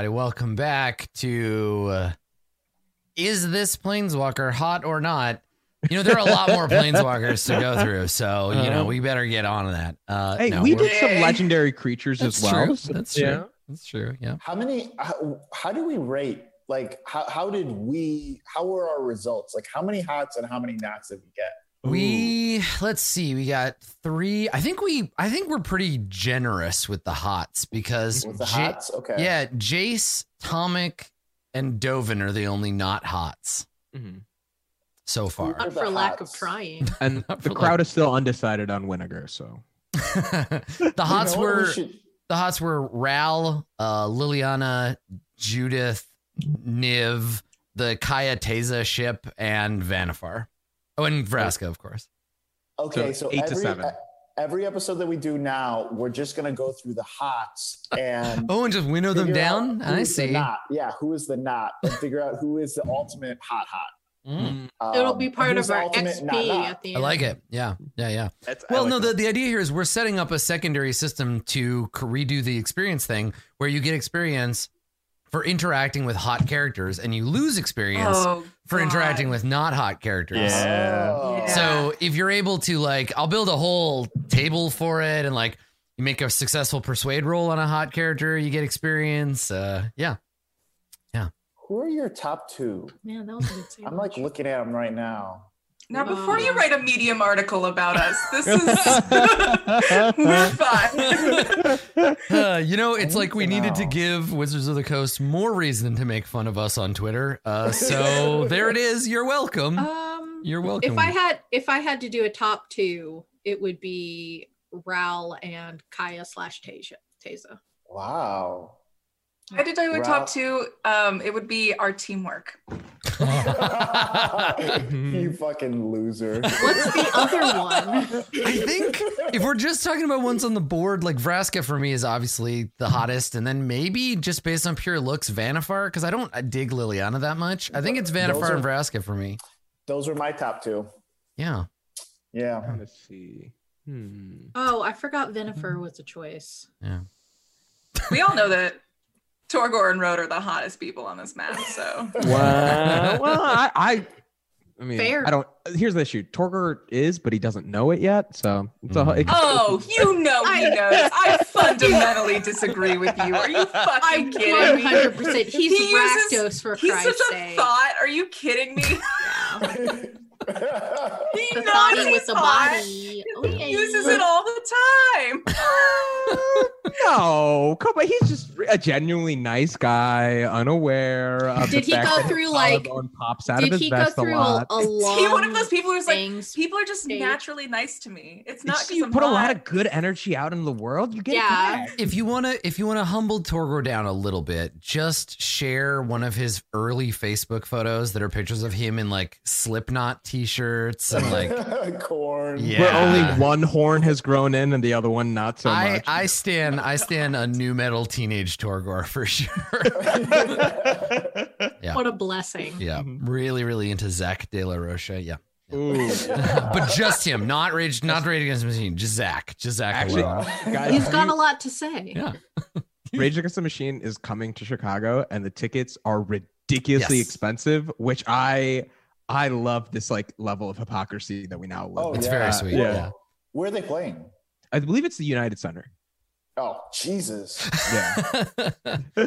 everybody. Welcome back to uh, Is This Planeswalker Hot or Not? You know, there are a lot more Planeswalkers to go through, so, you know, we better get on that. Uh, Hey, no, we we're- did some legendary creatures That's as well. true. so- That's true. yeah. That's true. Yeah. How many? How, how do we rate? Like, how, how did we? How were our results? Like, how many hots and how many nats did we get? We let's see. We got three. I think we. I think we're pretty generous with the hots because With the Ja- hots? Okay. Yeah, Jace, Tomik, and Dovin are the only not hots Mhm. so far. Not for lack of trying. And the for crowd is still undecided on Winnegar, so the You hots know what? We were should- the hots were Ral, uh, Liliana, Judith, Niv, the Kaya Teysa ship, and Vannifar. Oh, and Vraska, of course. Okay, So so, eight to every, seven. e- Every episode that we do now, we're just gonna go through the hots and Oh, and just winnow them down. I is see. Not. Yeah, who is the not, and figure out who is the ultimate hot hot. Mm. It'll Um, be part of our ultimate XP not not. at the end. I like it. Yeah, yeah, yeah. that's Well, no, the, the idea here is we're setting up a secondary system to redo the experience thing where you get experience for interacting with hot characters and you lose experience Oh, for God. interacting with not hot characters. Oh. Yeah. So if you're able to like, I'll build a whole table for it and like you make a successful persuade roll on a hot character, you get experience. Uh, yeah. Yeah. Who are your top two? Man, that was a good I'm like looking at them right now. Now, before Wow. you write a Medium article about us, this is we're fine. Uh, you know, it's like we to needed to give Wizards of the Coast more reason to make fun of us on Twitter. Uh, so there it is. You're welcome. Um, You're welcome. if I had if I had to do a top two, it would be Ral and Kaya slash Tasia. Teysa. Wow. I did do a Ralph. top two. Um, it would be our teamwork. you fucking loser. What's the other one? I think if we're just talking about ones on the board, like Vraska for me is obviously the hottest, and then maybe just based on pure looks, Vannifar, because I don't dig Liliana that much. I think it's Those Vannifar are- and Vraska for me. Those were my top two. Yeah. Yeah. Let's see. Hmm. Oh, I forgot Vannifar was a choice. Yeah. We all know that Torgor and Road are the hottest people on this map. So Well, well, I, I, I mean, Fair. I don't. Here's the issue: Torgor is, but he doesn't know it yet. So it's a. Mhm. It, Oh, you know he I- knows. I fundamentally disagree with you. Are you I fucking kidding me? 100. percent He's He uses- Rakdos for He's Christ's such a sake. thought. Are you kidding me? Yeah. He The knows body with the body. Oh, yeah, He uses it all the time. no, come on. He's just a genuinely nice guy, unaware of Did the he fact go that through, like- pops out of Did his he go vest a through a, lot. a Is long he one of those people who's like, people are just stage? naturally nice to me. It's not It's- because you I'm put a lot of good energy out in the world. You get Yeah. it back. If you wanna if you wanna humble Torgo down a little bit, just share one of his early Facebook photos that are pictures of him in like Slipknot t-shirts and like Korn. Yeah. Where only one horn has grown in and the other one not so I, much. I stand I stand a new metal teenage Torgor for sure. Yeah. What a blessing. yeah. Mhm. Really, really into Zach De La Rocha. Yeah. Ooh. but just him, not Rage not Rage Against the Machine, just Zach. Just Zach Actually, guys, He's got you- a lot to say. Yeah. Rage Against the Machine is coming to Chicago, and the tickets are ridiculously Yes. expensive. Which I I love this like level of hypocrisy that we now live. Oh. It's yeah. very sweet. Yeah. Yeah. Where are they playing? I believe it's the United Center. Oh, Jesus. Yeah,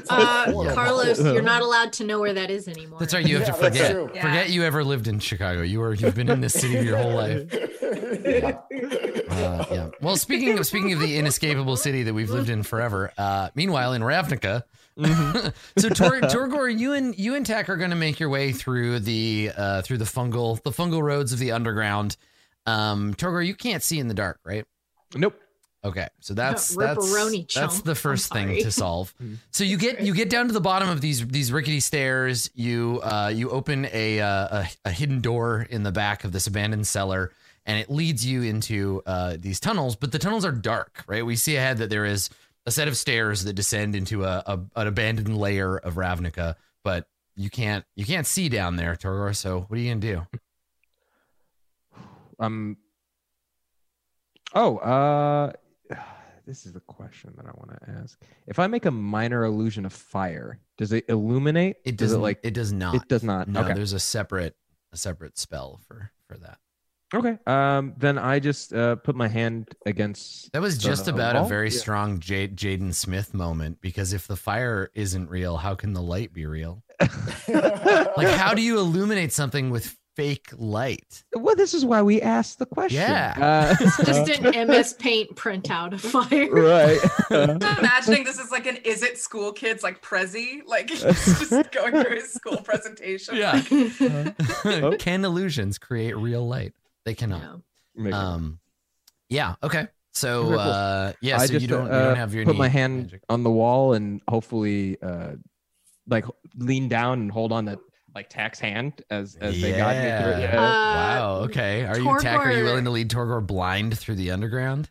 Uh. Carlos, you're not allowed to know where that is anymore. That's right. You have Yeah, to forget. Yeah. Forget you ever lived in Chicago. You were you've been in this city your whole life. Uh, yeah. Well, speaking of speaking of the inescapable city that we've lived in forever. Uh, meanwhile, in Ravnica, so Tor- Torgor, you and you and Tack are going to make your way through the uh, through the fungal the fungal roads of the underground. Um, Torgor, you can't see in the dark, right? nope. Okay, so that's that's that's the first thing to solve. Mhm. So you get you get down to the bottom of these these rickety stairs. You uh, you open a, uh, a a hidden door in the back of this abandoned cellar, and it leads you into uh, these tunnels. But the tunnels are dark, right? We see ahead that there is a set of stairs that descend into a, a an abandoned layer of Ravnica, but you can't you can't see down there, Torgor. So what are you gonna do? Um. Oh, uh, this is the question that I want to ask. If I make a minor illusion of fire, does it illuminate? It does does it like it does not. it does not. No, okay. there's a separate a separate spell for for that. Okay. Um. Then I just uh put my hand against. That was just the about a wall? very Yeah. strong Jade, Jaden Smith moment because if the fire isn't real, how can the light be real? Like, how do you illuminate something with fake light? Well, this is why we asked the question. Yeah. Uh, Just an MS Paint printout of fire. right. I'm imagining this is like an is it school kids like Prezi, like just going through his school presentation. Yeah. Oh. can illusions create real light? They cannot. Yeah. Um, yeah. Okay. So, uh, yeah. I So just you don't you uh, don't have your put my hand magic. on the wall and hopefully uh like lean down and hold on to like Tack's hand as as they got me through. Yeah. Yeah. Wow. Uh, Okay. Are you Tack? Are you willing to lead Torgor blind through the underground?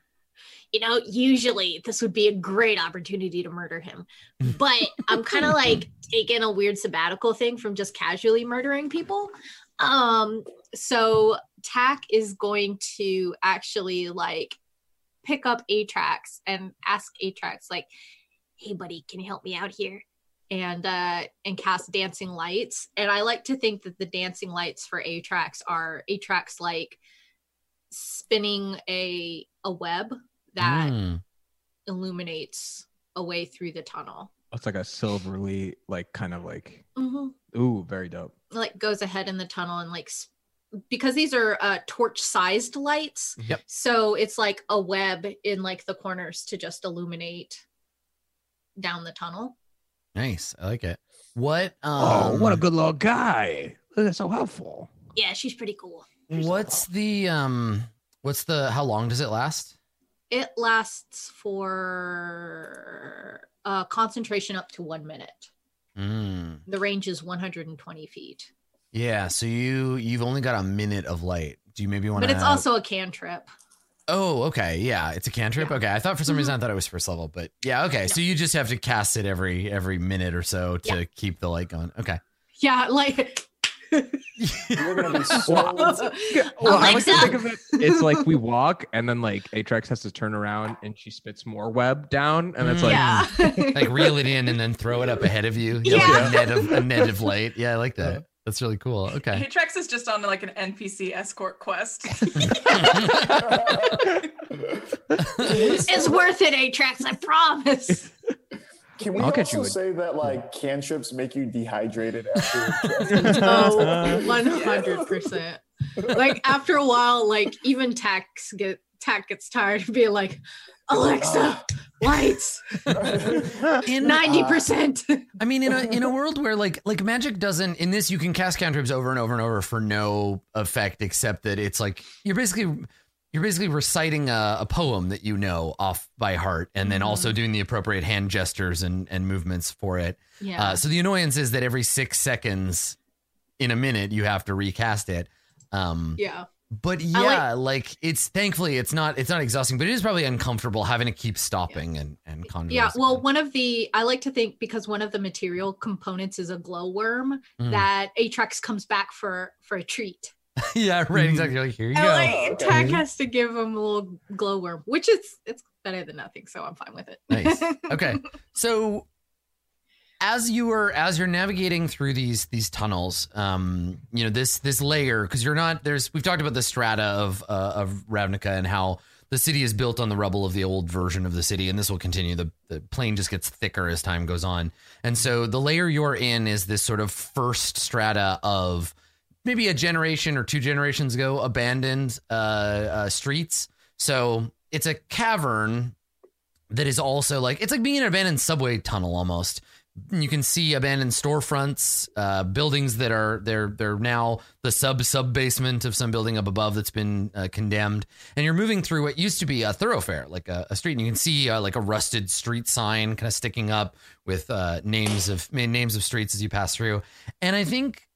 you know, usually this would be a great opportunity to murder him. But I'm kind of like taking a weird sabbatical thing from just casually murdering people. Um, so Tack is going to actually like pick up Atrax and ask Atrax, like, hey buddy, can you help me out here? And uh and cast dancing lights. And I like to think that the dancing lights for Atrax are Atrax like spinning a a web that Mm. illuminates a way through the tunnel. It's like a silverly, like kind of like Mm-hmm. ooh, very dope. Like goes ahead in the tunnel and like s- because these are uh, torch-sized lights. Yep. So it's like a web in like the corners to just illuminate down the tunnel. Nice. I like it. What? oh, Um, what a good little guy! That's so helpful. Yeah, she's pretty cool. What's the um? What's the? How long does it last? It lasts for uh, concentration up to one minute. Mm. The range is 120 feet, Yeah. So you you've only got a minute of light. Do you maybe want to but it's also a cantrip. Oh, okay. Yeah, it's a cantrip. Yeah. Okay, I thought for some Mhm. reason I thought it was first level, but yeah. Okay, so you just have to cast it every every minute or so to Yeah. keep the light going. Okay. Yeah, like You're gonna be so. Well, I like to think of it. It's like we walk, and then like Atrax has to turn around, and she spits more web down, and it's like yeah. like reel it in and then throw it up ahead of you. Yeah. Like a net of a net of light. Yeah, I like that. That's really cool. Okay. Atrax is just on like an NPC escort quest. it's worth it, Atrax, I promise. Can we I'll also you a- say that like cantrips make you dehydrated after? Oh, 100%. Like after a while, like even Tax get Tack gets tired of being like, Alexa, lights, In 90%. I mean, in a in a world where like like magic doesn't in this, you can cast cantrips over and over and over for no effect except that it's like you're basically you're basically reciting a, a poem that you know off by heart, and then Mhm. also doing the appropriate hand gestures and and movements for it. Yeah. Uh, so the annoyance is that every six seconds in a minute you have to recast it. Um, yeah. But I like- yeah, like, it's thankfully it's not it's not exhausting, but it is probably uncomfortable having to keep stopping and and conjuring. Yeah. Well, one of the, I like to think because one of the material components is a glowworm, Mhm. that Atrax comes back for for a treat. yeah, right. Exactly. Like here you And go. like Okay. Tack has to give him a little glowworm, which is it's better than nothing, so I'm fine with it. Nice. Okay. So as you are as you're navigating through these these tunnels, um, you know, this this layer, because you're not there's we've talked about the strata of uh, of Ravnica and how the city is built on the rubble of the old version of the city, and this will continue. The the plane just gets thicker as time goes on. And so the layer you're in is this sort of first strata of maybe a generation or two generations ago abandoned uh, uh, streets. So it's a cavern that is also like it's like being in an abandoned subway tunnel almost. You can see abandoned storefronts, uh, buildings that are they're they're now the sub sub basement of some building up above that's been uh, condemned, and you're moving through what used to be a thoroughfare, like a, a street. And you can see uh, like a rusted street sign kind of sticking up with uh, names of names of streets as you pass through. And I think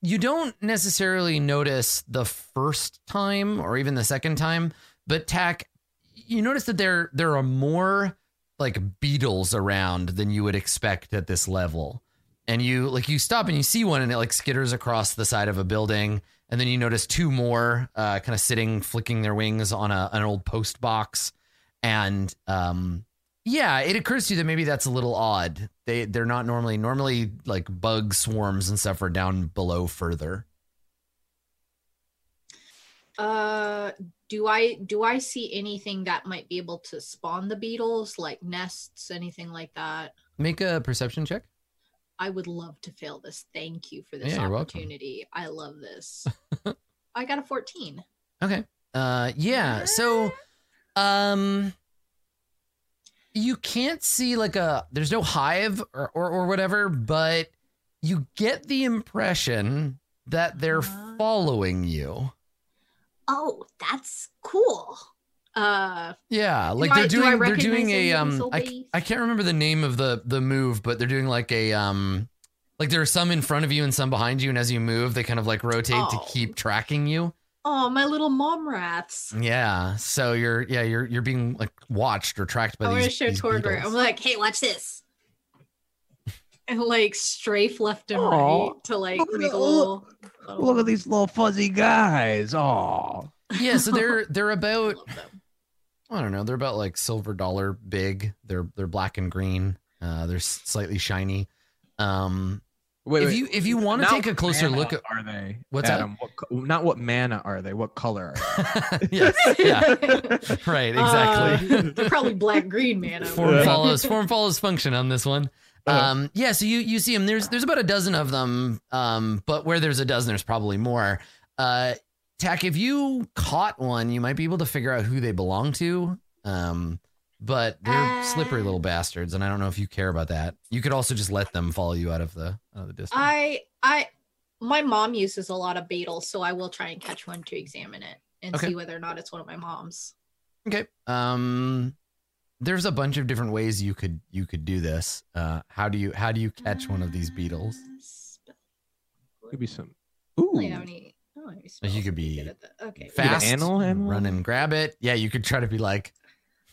you don't necessarily notice the first time or even the second time, but Tack, you notice that there there are more like beetles around than you would expect at this level. And you like you stop and you see one and it like skitters across the side of a building, and then you notice two more uh, kind of sitting, flicking their wings on a an old post box. and um, yeah, it occurs to you that maybe that's a little odd. They they're not normally normally like bug swarms and stuff are down below further. Uh, do I do I see anything that might be able to spawn the beetles, like nests, anything like that? Make a perception check. I would love to fail this. Thank you for this Yeah, opportunity. I love this. I got a 14. Okay. Uh yeah. So um you can't see like a there's no hive or or, or whatever, but you get the impression that they're Uh. following you. Oh, that's cool. Uh, Yeah, like I- they're I doing they're doing recognize a um I. I can't remember the name of the the move, but they're doing like a um like there are some in front of you and some behind you and as you move they kind of like rotate to Oh. keep tracking you. oh, my little mom rats. Yeah, so you're yeah, you're you're being like watched or tracked by I want these to show these Torgor. I'm like, hey, watch this. And like strafe left and Aw. right to like Look at make a the- little. Look at these little fuzzy guys. Oh. yeah, so they're they're about love them. I don't know, they're about like silver dollar big. They're they're black and green. Uh they're slightly shiny. Um Wait, If wait. you- if you wanna take a closer look at- are they? What's that? Adam? What, not what mana are they? What color are they? yes, yeah. Right, exactly. Uh, they're probably black green, mana. form follows form follows function on this one. Um, yeah, so you you see them. There's there's about a dozen of them. Um, but where there's a dozen, there's probably more. Uh, Tack, if you caught one, you might be able to figure out who they belong to. Um, but they're Uh. slippery little bastards, and I don't know if you care about that. You could also just let them follow you out of the out of the distance. I I my mom uses a lot of beetles, so I will try and catch one to examine it and Okay. see whether or not it's one of my mom's. Okay. Um, there's a bunch of different ways you could you could do this. Uh, how do you how do you catch one of these beetles? Could be some. Ooh. don't really have I don't have any you could be good at okay. fast, animal animal? run and grab it. Yeah, you could try to be like,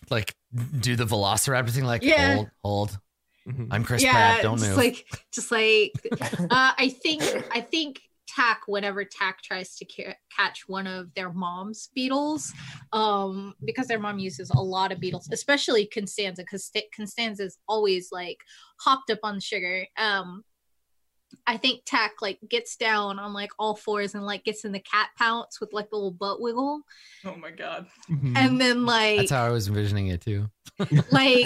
like do the Velociraptor thing, like Yeah. hold, hold. Mhm. I'm Chris yeah, Pratt. Don't just move. like just like uh, I think I think Tack whenever Tack tries to ca- catch one of their mom's beetles, um, because their mom uses a lot of beetles, especially Constanza, because Constanza's always like hopped up on sugar. Um, I think Tack like gets down on like all fours and like gets in the cat pounce with like the little butt wiggle, Oh my god. Mhm. and then like That's how I was envisioning it too. like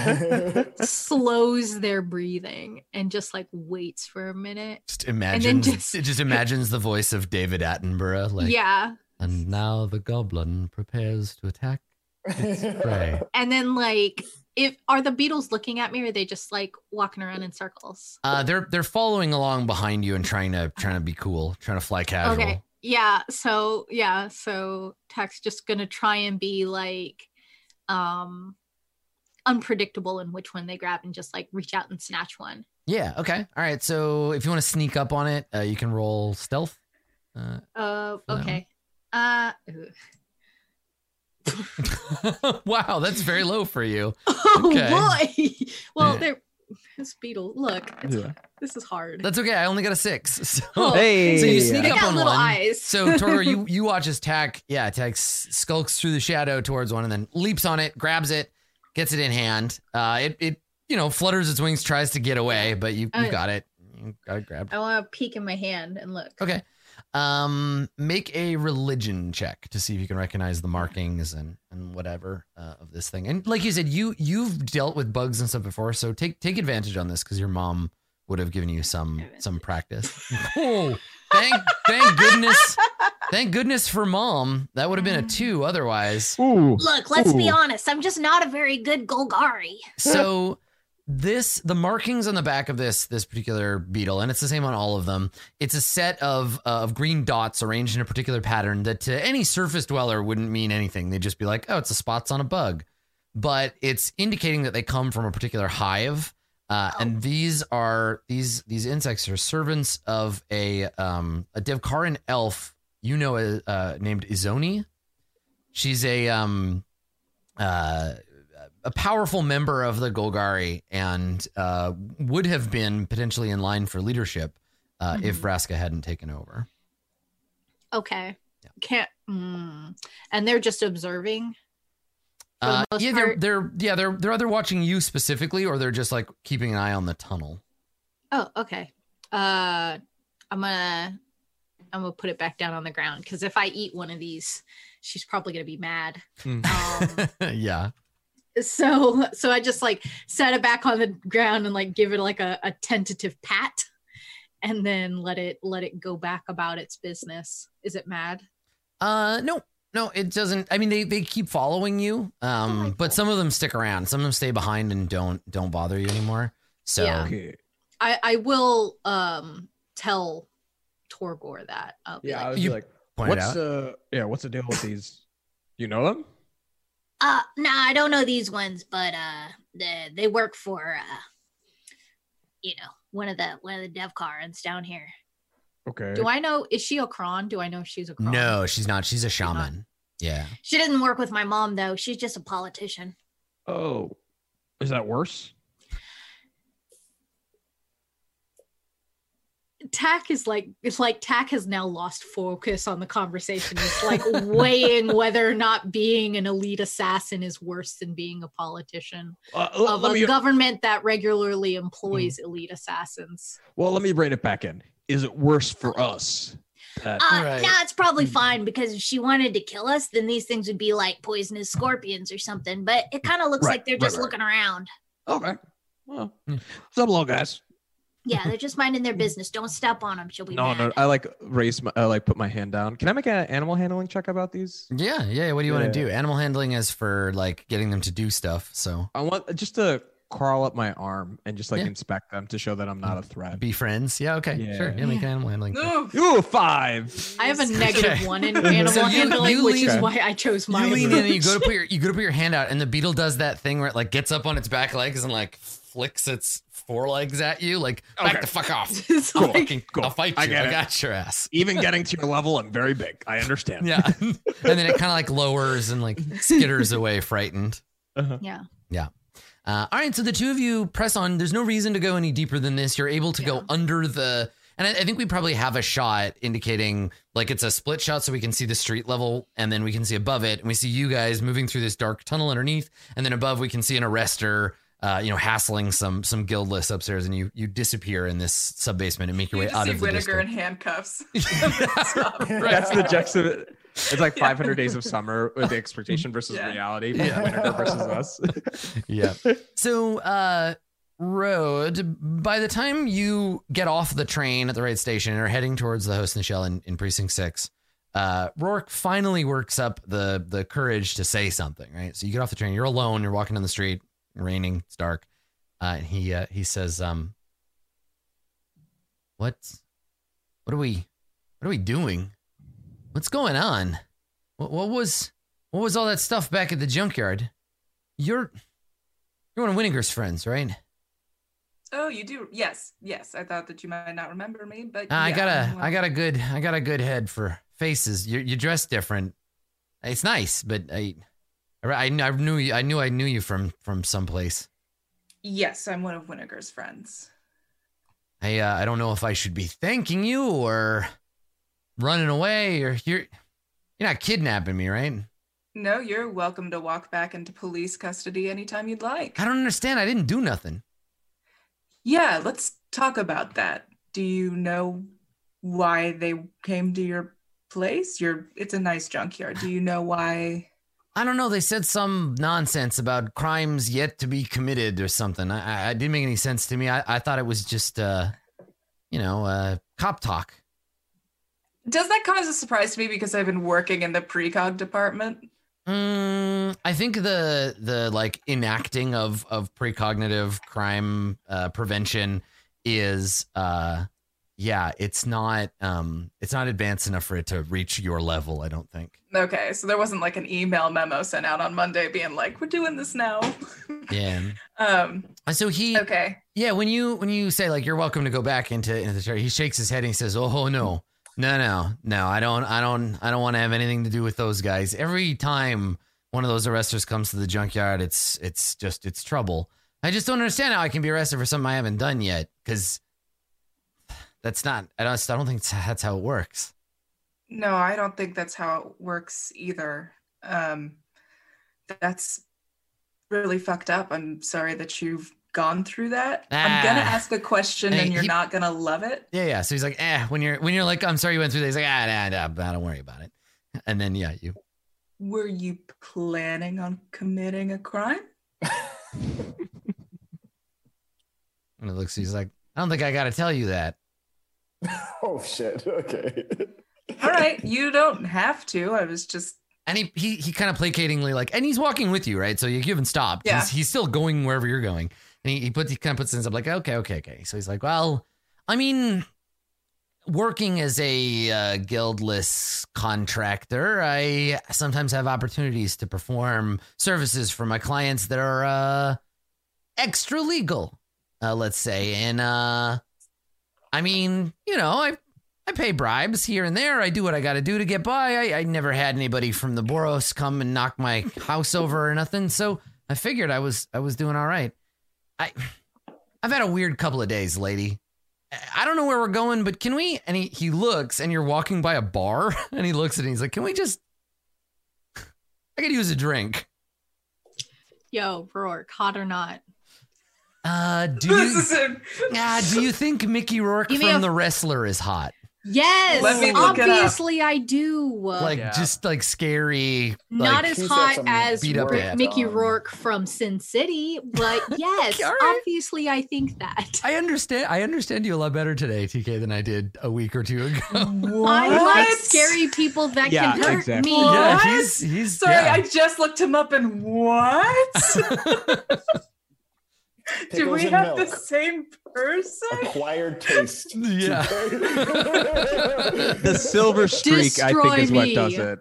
slows their breathing and just like waits for a minute. Just imagines, just- it just imagines the voice of David Attenborough, like, yeah. and now the goblin prepares to attack its prey. And then like if are the beetles looking at me or are they just like walking around in circles? Uh, they're they're following along behind you and trying to trying to be cool, trying to fly casual. Okay. Yeah. So yeah, so Tack's just gonna try and be like um unpredictable in which one they grab and just like reach out and snatch one. Yeah. Okay. All right. So if you want to sneak up on it, uh, you can roll stealth. Uh, Uh okay. Uh ugh. wow, that's very low for you. oh Okay. boy. well Yeah. they're this beetle. Look, it's, Yeah. this is hard. That's okay. I only got a six. So, Oh, Hey. so you sneak they up on little one. eyes. So Tor, you you watch as Tack, yeah, Tack skulks through the shadow towards one and then leaps on it, grabs it, gets it in hand. Uh, it it you know flutters its wings, tries to get away, but you you Uh, got it. You got it grabbed. I want to peek in my hand and look. Okay. Um, make a religion check to see if you can recognize the markings and and whatever uh, of this thing. And like you said, you you've dealt with bugs and stuff before, so take take advantage on this because your mom would have given you some some practice. oh, thank thank goodness, thank goodness for mom. That would have been a two otherwise. Ooh. Look, let's be honest. I'm just not a very good Golgari. So this the markings on the back of this this particular beetle and it's the same on all of them it's a set of uh, of green dots arranged in a particular pattern that to any surface dweller wouldn't mean anything. They'd just be like oh it's the spots on a bug. But it's indicating that they come from a particular hive uh, and these are these these insects are servants of a um a Devkarin elf you know uh, uh, named Izoni. She's a um uh a powerful member of the Golgari and uh, would have been potentially in line for leadership uh, if Vraska hadn't taken over. Okay. Yeah. Can't. Mm. And they're just observing. The Uh, yeah, they're, they're yeah they're they're either watching you specifically or they're just like keeping an eye on the tunnel. Oh, okay. Uh, I'm gonna I'm gonna put it back down on the ground because if I eat one of these, she's probably gonna be mad. Hmm. Um, yeah. So so I just like set it back on the ground and like give it like a, a tentative pat, and then let it let it go back about its business. Is it mad? Uh, no, no, it doesn't. I mean, they they keep following you. Um, Oh, but cool. some of them stick around. Some of them stay behind and don't don't bother you anymore. So Yeah. Okay. I I will um tell Torgor that. I'll be Yeah, I like, was You like, what's out. uh, yeah, what's the deal with these? You know them? Uh, no, I don't know these ones, but uh, they they work for uh, you know, one of the one of the Devkarins down here. Okay. Do I know? Is she a cron? Do I know if she's a cron? no, she's not. She's a not. shaman. Yeah. she doesn't work with my mom though. She's just a politician. oh, is that worse? Tack is like it's like Tack has now lost focus on the conversation. It's like weighing whether or not being an elite assassin is worse than being a politician Uh, l- of a me. government that regularly employs elite assassins. Well, let me bring it back in. Is it worse for us? That, Uh, Right. nah, it's probably fine because if she wanted to kill us, then these things would be like poisonous scorpions or something. But it kind of looks Right, like they're right, just right. looking around. okay. Well, Hmm. what's up, guys? Yeah, they're just minding their business. Don't step on them. She'll be No, mad. no. I like raise my, I uh, like put my hand down. Can I make an animal handling check about these? Yeah, yeah. What do you want to do? Animal handling is for like getting them to do stuff. So I want just to crawl up my arm and just like Yeah. inspect them to show that I'm not a threat. be friends. Yeah, okay, Yeah. sure. Yeah, make an animal handling. check. Ooh. Ooh, five. I have a Okay. negative one in animal So you- handling, you which lean- is why I chose my You lean in and you go to put your you go to put your hand out, and the beetle does that thing where it like gets up on its back legs and like flicks its forelegs at you, like back Okay. the fuck off. It's Cool. like- Fucking, Cool. I'll fight you. I I, get it. got your ass. Even getting to your level, I'm very big. I understand. Yeah, and then it kind of like lowers and like skitters away, frightened. yeah. Yeah. Uh, all right, so the two of you press on. There's no reason to go any deeper than this. You're able to Yeah. go under the, and I, I think we probably have a shot indicating like it's a split shot, so we can see the street level, and then we can see above it, and we see you guys moving through this dark tunnel underneath, and then above we can see an arrestor, uh, you know, hassling some some guildless upstairs, and you you disappear in this sub basement and make your You way out see of the Winnegar in district. handcuffs. That's the juxtaposition. It's like 500 Days of Summer with the expectation versus Yeah. reality. Yeah. Winnegar versus us. yeah. So, uh, Road, by the time you get off the train at the right station and are heading towards the host and shell in, in precinct six, uh, Rourke finally works up the the courage to say something, right? So you get off the train, you're alone, you're walking down the street, raining, it's dark. Uh, and he uh, he says, um, what what are we what are we doing? What's going on? What, what was what was all that stuff back at the junkyard? You're you're one of Winnegar's friends, right? Oh, you do? Yes, yes. I thought that you might not remember me, but Uh, I got a I'm I got a good I got a good head for faces. You you dress different. It's nice, but I I, I knew you I knew I knew you from from someplace. Yes, I'm one of Winnegar's friends. I uh, I don't know if I should be thanking you or running away or you're you're not kidnapping me, right? No, you're welcome to walk back into police custody anytime you'd like. I don't understand. I didn't do nothing. Yeah, let's talk about that. Do you know why they came to your place? Your it's a nice junkyard. Do you know why? I don't know. They said some nonsense about crimes yet to be committed or something. I, I, it didn't make any sense to me. I, I thought it was just, uh, you know, uh, cop talk. Does that cause a surprise to me because I've been working in the precog department? Mm, I think the the like enacting of of precognitive crime uh, prevention is, uh, yeah, it's not um, it's not advanced enough for it to reach your level. I don't think. Okay, so there wasn't like an email memo sent out on Monday being like, "We're doing this now." Yeah. um. So he Okay. Yeah, when you when you say like you're welcome to go back into into the church, he shakes his head and he says, "Oh no, no, no, no! I don't, I don't, I don't want to have anything to do with those guys. Every time one of those arresters comes to the junkyard, it's it's just it's trouble. I just don't understand how I can be arrested for something I haven't done yet because that's not. I don't. I don't think that's how it works. No, I don't think that's how it works either. Um, that's really fucked up. I'm sorry that you've gone through that. I'm gonna Ah. ask a question Hey, and you're he- not gonna love it. Yeah, yeah. So he's like, eh, when you're when you're like, I'm sorry you went through this, he's like, ah, nah, nah, don't worry about it. And then yeah, you Were you planning on committing a crime? and it looks he's like, I don't think I gotta tell you that. oh shit. Okay. All right, you don't have to. I was just And he he he kind of placatingly like, and he's walking with you, right? So you haven't stopped. Yeah. He's, he's still going wherever you're going. And he, he puts he kind of puts things up like, okay, okay, okay. So he's like, well, I mean, working as a uh, guildless contractor, I sometimes have opportunities to perform services for my clients that are uh, extra legal, uh, let's say. And uh, I mean, you know, I I pay bribes here and there. I do what I got to do to get by. I, I never had anybody from the Boros come and knock my house over or nothing. So I figured I was I was doing all right. I I've had a weird couple of days, lady. I don't know where we're going, but can we? And he he looks, and you're walking by a bar, and he looks at it. He's like, "Can we just? I could use a drink." Yo, Rourke, hot or not? Uh, do this you? is it. Uh, do you think Mickey Rourke Give from a- The Wrestler is hot? Yes, Let me look it up. obviously I do. Like Yeah. just like scary. Not like, as He's got hot some as beat up Ro- abs. Mickey Um, Rourke from Sin City, but yes, All right. obviously I think that. I understand. I understand you a lot better today, TK, than I did a week or two ago. What? I like scary people that Yeah, can hurt exactly. me. yeah, What? he's he's. Sorry, yeah. I just looked him up and what? Do we and have the same person? Acquired taste. Yeah. The silver streak, I think, is Destroy what me. does it.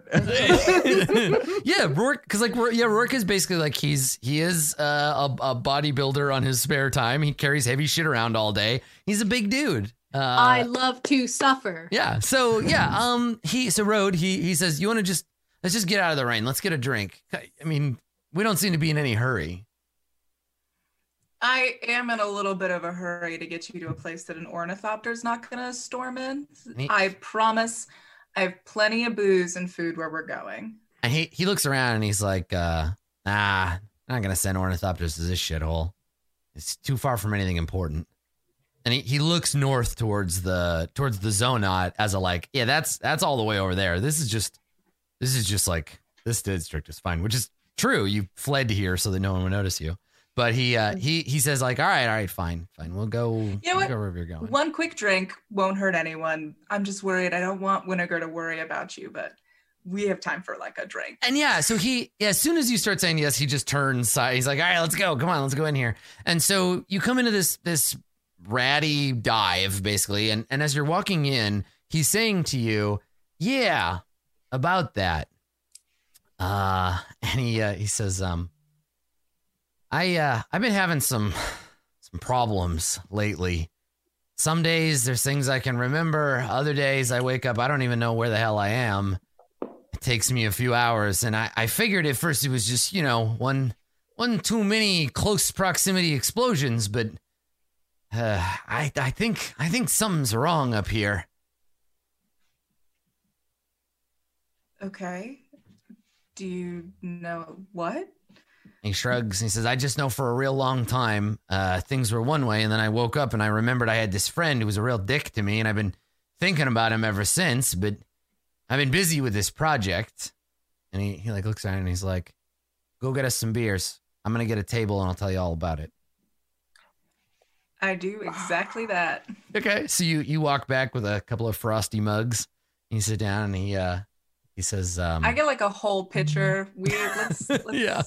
yeah, Rourke, because like yeah, Rourke is basically like he's he is uh, a, a bodybuilder on his spare time. He carries heavy shit around all day. He's a big dude. Uh, I love to suffer. yeah. So yeah, um, he so Road he he says you want to just let's just get out of the rain. Let's get a drink. I mean, we don't seem to be in any hurry. I am in a little bit of a hurry to get you to a place that an ornithopter is not going to storm in. I promise I have plenty of booze and food where we're going. And he he looks around and he's like, uh, nah, I'm not gonna send ornithopters to this shithole. It's too far from anything important. And he, he looks north towards the towards the zonot as a like, yeah, that's that's all the way over there. This is just this is just like this district is fine, which is true. You fled here so that no one would notice you. But he uh he he says like, all right, all right, fine, fine. We'll go, know we'll what? go wherever you're going. One quick drink won't hurt anyone. I'm just worried. I don't want Winnegar to worry about you, but we have time for like a drink. And yeah, so he, yeah, as soon as you start saying yes, he just turns side. He's like, all right, let's go. Come on, let's go in here. And so you come into this, this ratty dive basically. And, and as you're walking in, he's saying to you, yeah, about that. Uh, and he, uh, he says, um, I, uh, I've been having some, some problems lately. Some days there's things I can remember. Other days I wake up, I don't even know where the hell I am it takes me a few hours and I, I figured at first it was just you know one one too many close proximity explosions but uh, I I think I think something's wrong up here Okay. Do you know what? He shrugs and he says I just know for a real long time uh, things were one way and then I woke up and I remembered I had this friend who was a real dick to me and I've been thinking about him ever since but I've been busy with this project and he, he like looks at it and he's like go get us some beers I'm gonna get a table and I'll tell you all about it I do exactly that. Okay. So you you walk back with a couple of frosty mugs. And you sit down and he uh he says um I get like a whole pitcher. We let's, let's Yeah.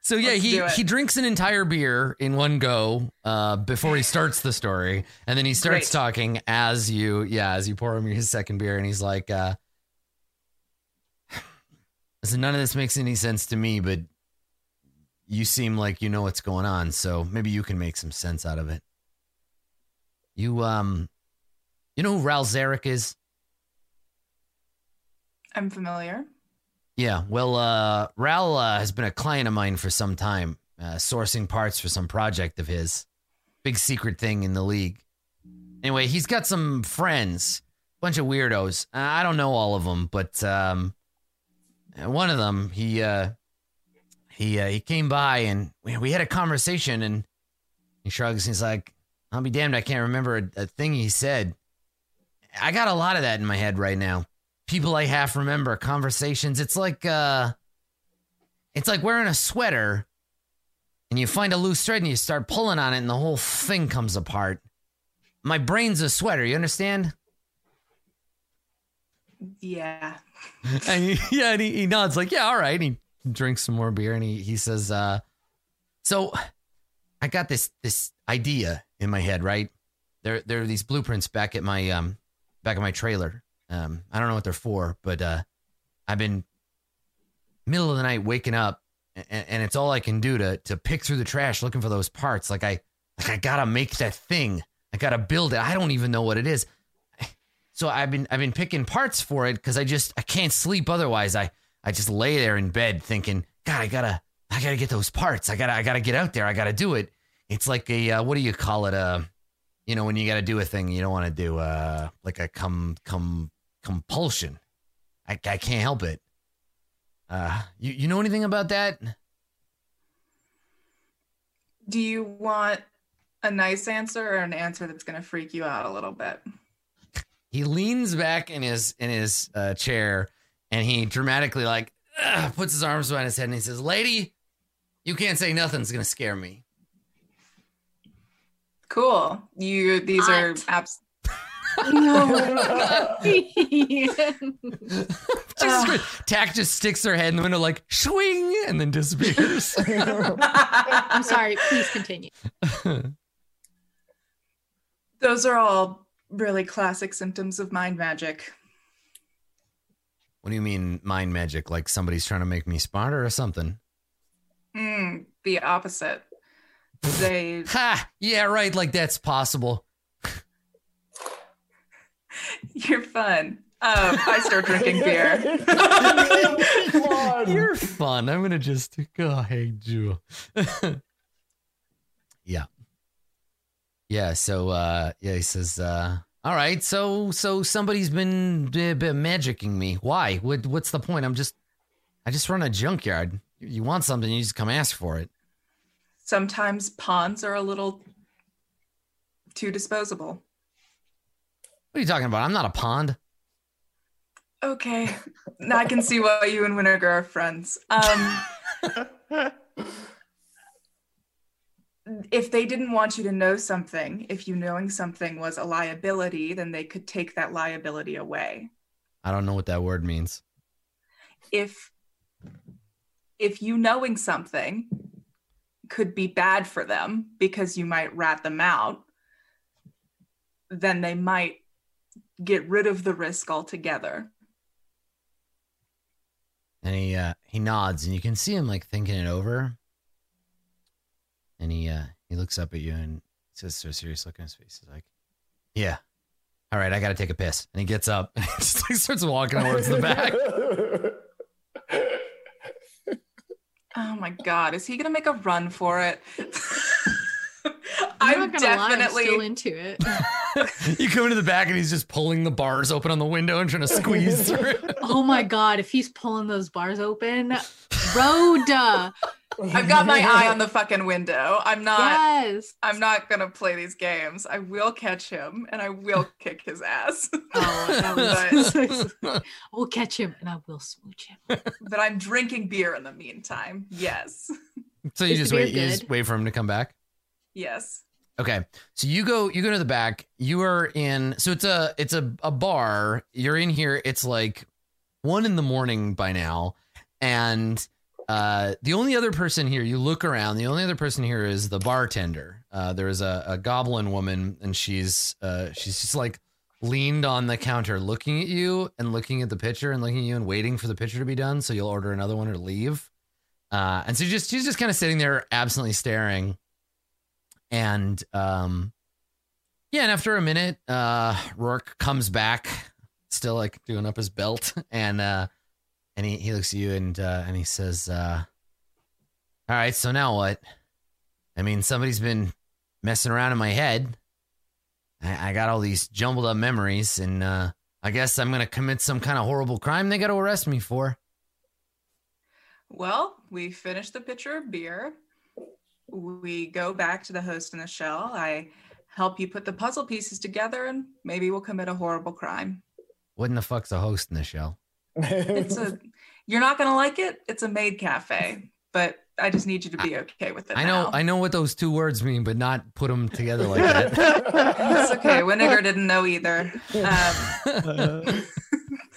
So yeah let's he he drinks an entire beer in one go uh before he starts the story. And then he starts Great. talking as you yeah as you pour him his second beer. And he's like uh listen none of this makes any sense to me but you seem like you know what's going on. So maybe you can make some sense out of it. You um you know who Ral Zarek is? I'm familiar. Yeah, well, uh, Ral uh, has been a client of mine for some time, uh, sourcing parts for some project of his. Big secret thing in the league. Anyway, he's got some friends, bunch of weirdos. Uh, I don't know all of them, but um, one of them, he uh, he uh, he came by and we, we had a conversation and he shrugs and he's like, I'll be damned, I can't remember a, a thing he said. I got a lot of that in my head right now. People I half remember, conversations. It's like uh it's like wearing a sweater and you find a loose thread and you start pulling on it and the whole thing comes apart. My brain's a sweater, you understand? Yeah. and he, yeah, and he, he nods like, yeah, all right. And he drinks some more beer and he, he says, uh, so I got this this idea in my head, right? There there are these blueprints back at my um back at my trailer. Um, I don't know what they're for, but uh, I've been middle of the night waking up, and, and it's all I can do to to pick through the trash looking for those parts. Like I like I gotta make that thing. I gotta build it. I don't even know what it is. So I've been I've been picking parts for it because I just I can't sleep otherwise. I I just lay there in bed thinking, God, I gotta I gotta get those parts. I gotta I gotta get out there. I gotta do it. It's like a uh, what do you call it? Uh, you know when you gotta do a thing you don't want to do uh like a come come compulsion. I I can't help it. Uh, you you know anything about that? Do you want a nice answer or an answer that's going to freak you out a little bit? He leans back in his in his uh, chair and he dramatically like ugh, puts his arms behind his head and he says, "Lady, you can't say nothing's gonna scare me." Cool. You these are Hot. abs- Jesus Christ. Tack just sticks her head in the window like swing and then disappears. I'm sorry. Please continue. Those are all really classic symptoms of mind magic. What do you mean mind magic? Like somebody's trying to make me smarter or something? Mm, the opposite. They Ha! Yeah, right. Like that's possible. you're fun. Um, I start drinking beer. Come. You're fun. I'm gonna just go. Hey, Jewel. yeah, yeah. So, uh, yeah, he says, uh, "All right, so, so somebody's been uh, been magicking me. Why? What, what's the point? I'm just, I just run a junkyard. You want something, you just come ask for it. Sometimes ponds are a little too disposable. What are you talking about? I'm not a pond. Okay. Now I can see why you and Winnegar are friends. Um, if they didn't want you to know something, if you knowing something was a liability, then they could take that liability away. I don't know what that word means. If if you knowing something could be bad for them because you might rat them out, then they might get rid of the risk altogether. And he uh, he nods, and you can see him like thinking it over. And he uh, he looks up at you and says, so serious look on his face. He's like, "Yeah, all right, I got to take a piss." And he gets up and just like starts walking towards the back. Oh my god, is he gonna make a run for it? I'm, I'm not gonna lie, I'm definitely still into it. you come into the back, and he's just pulling the bars open on the window and trying to squeeze through. oh my god, if he's pulling those bars open, Rhoda. I've got my eye on the fucking window. I'm not yes. I'm not gonna play these games. I will catch him and I will kick his ass. Oh, that we'll catch him and I will smooch him. but I'm drinking beer in the meantime. Yes. So you Is just beer wait. You just wait for him to come back. Yes. Okay. So you go you go to the back. You are in so it's a it's a, a bar. You're in here. It's like one in the morning by now. And uh the only other person here, you look around, the only other person here is the bartender. Uh there is a, a goblin woman and she's uh she's just like leaned on the counter looking at you and looking at the picture and looking at you and waiting for the picture to be done so you'll order another one or leave. Uh and so just she's just kind of sitting there absently staring and um yeah and after a minute uh rourke comes back still like doing up his belt. And uh and he, he looks at you and uh and he says uh all right so now what? I mean somebody's been messing around in my head. I, I got all these jumbled up memories and uh i guess i'm gonna commit some kind of horrible crime they gotta arrest me for. Well, we finished the pitcher of beer. We go back to the host in the shell. I help you put the puzzle pieces together, and maybe we'll commit a horrible crime. What in the fuck's a host in the shell? It's a. You're not gonna like it. It's a maid cafe, but I just need you to be okay with it. I know, now. I know what those two words mean, but not put them together like that. It's okay. Winnegar didn't know either. Um,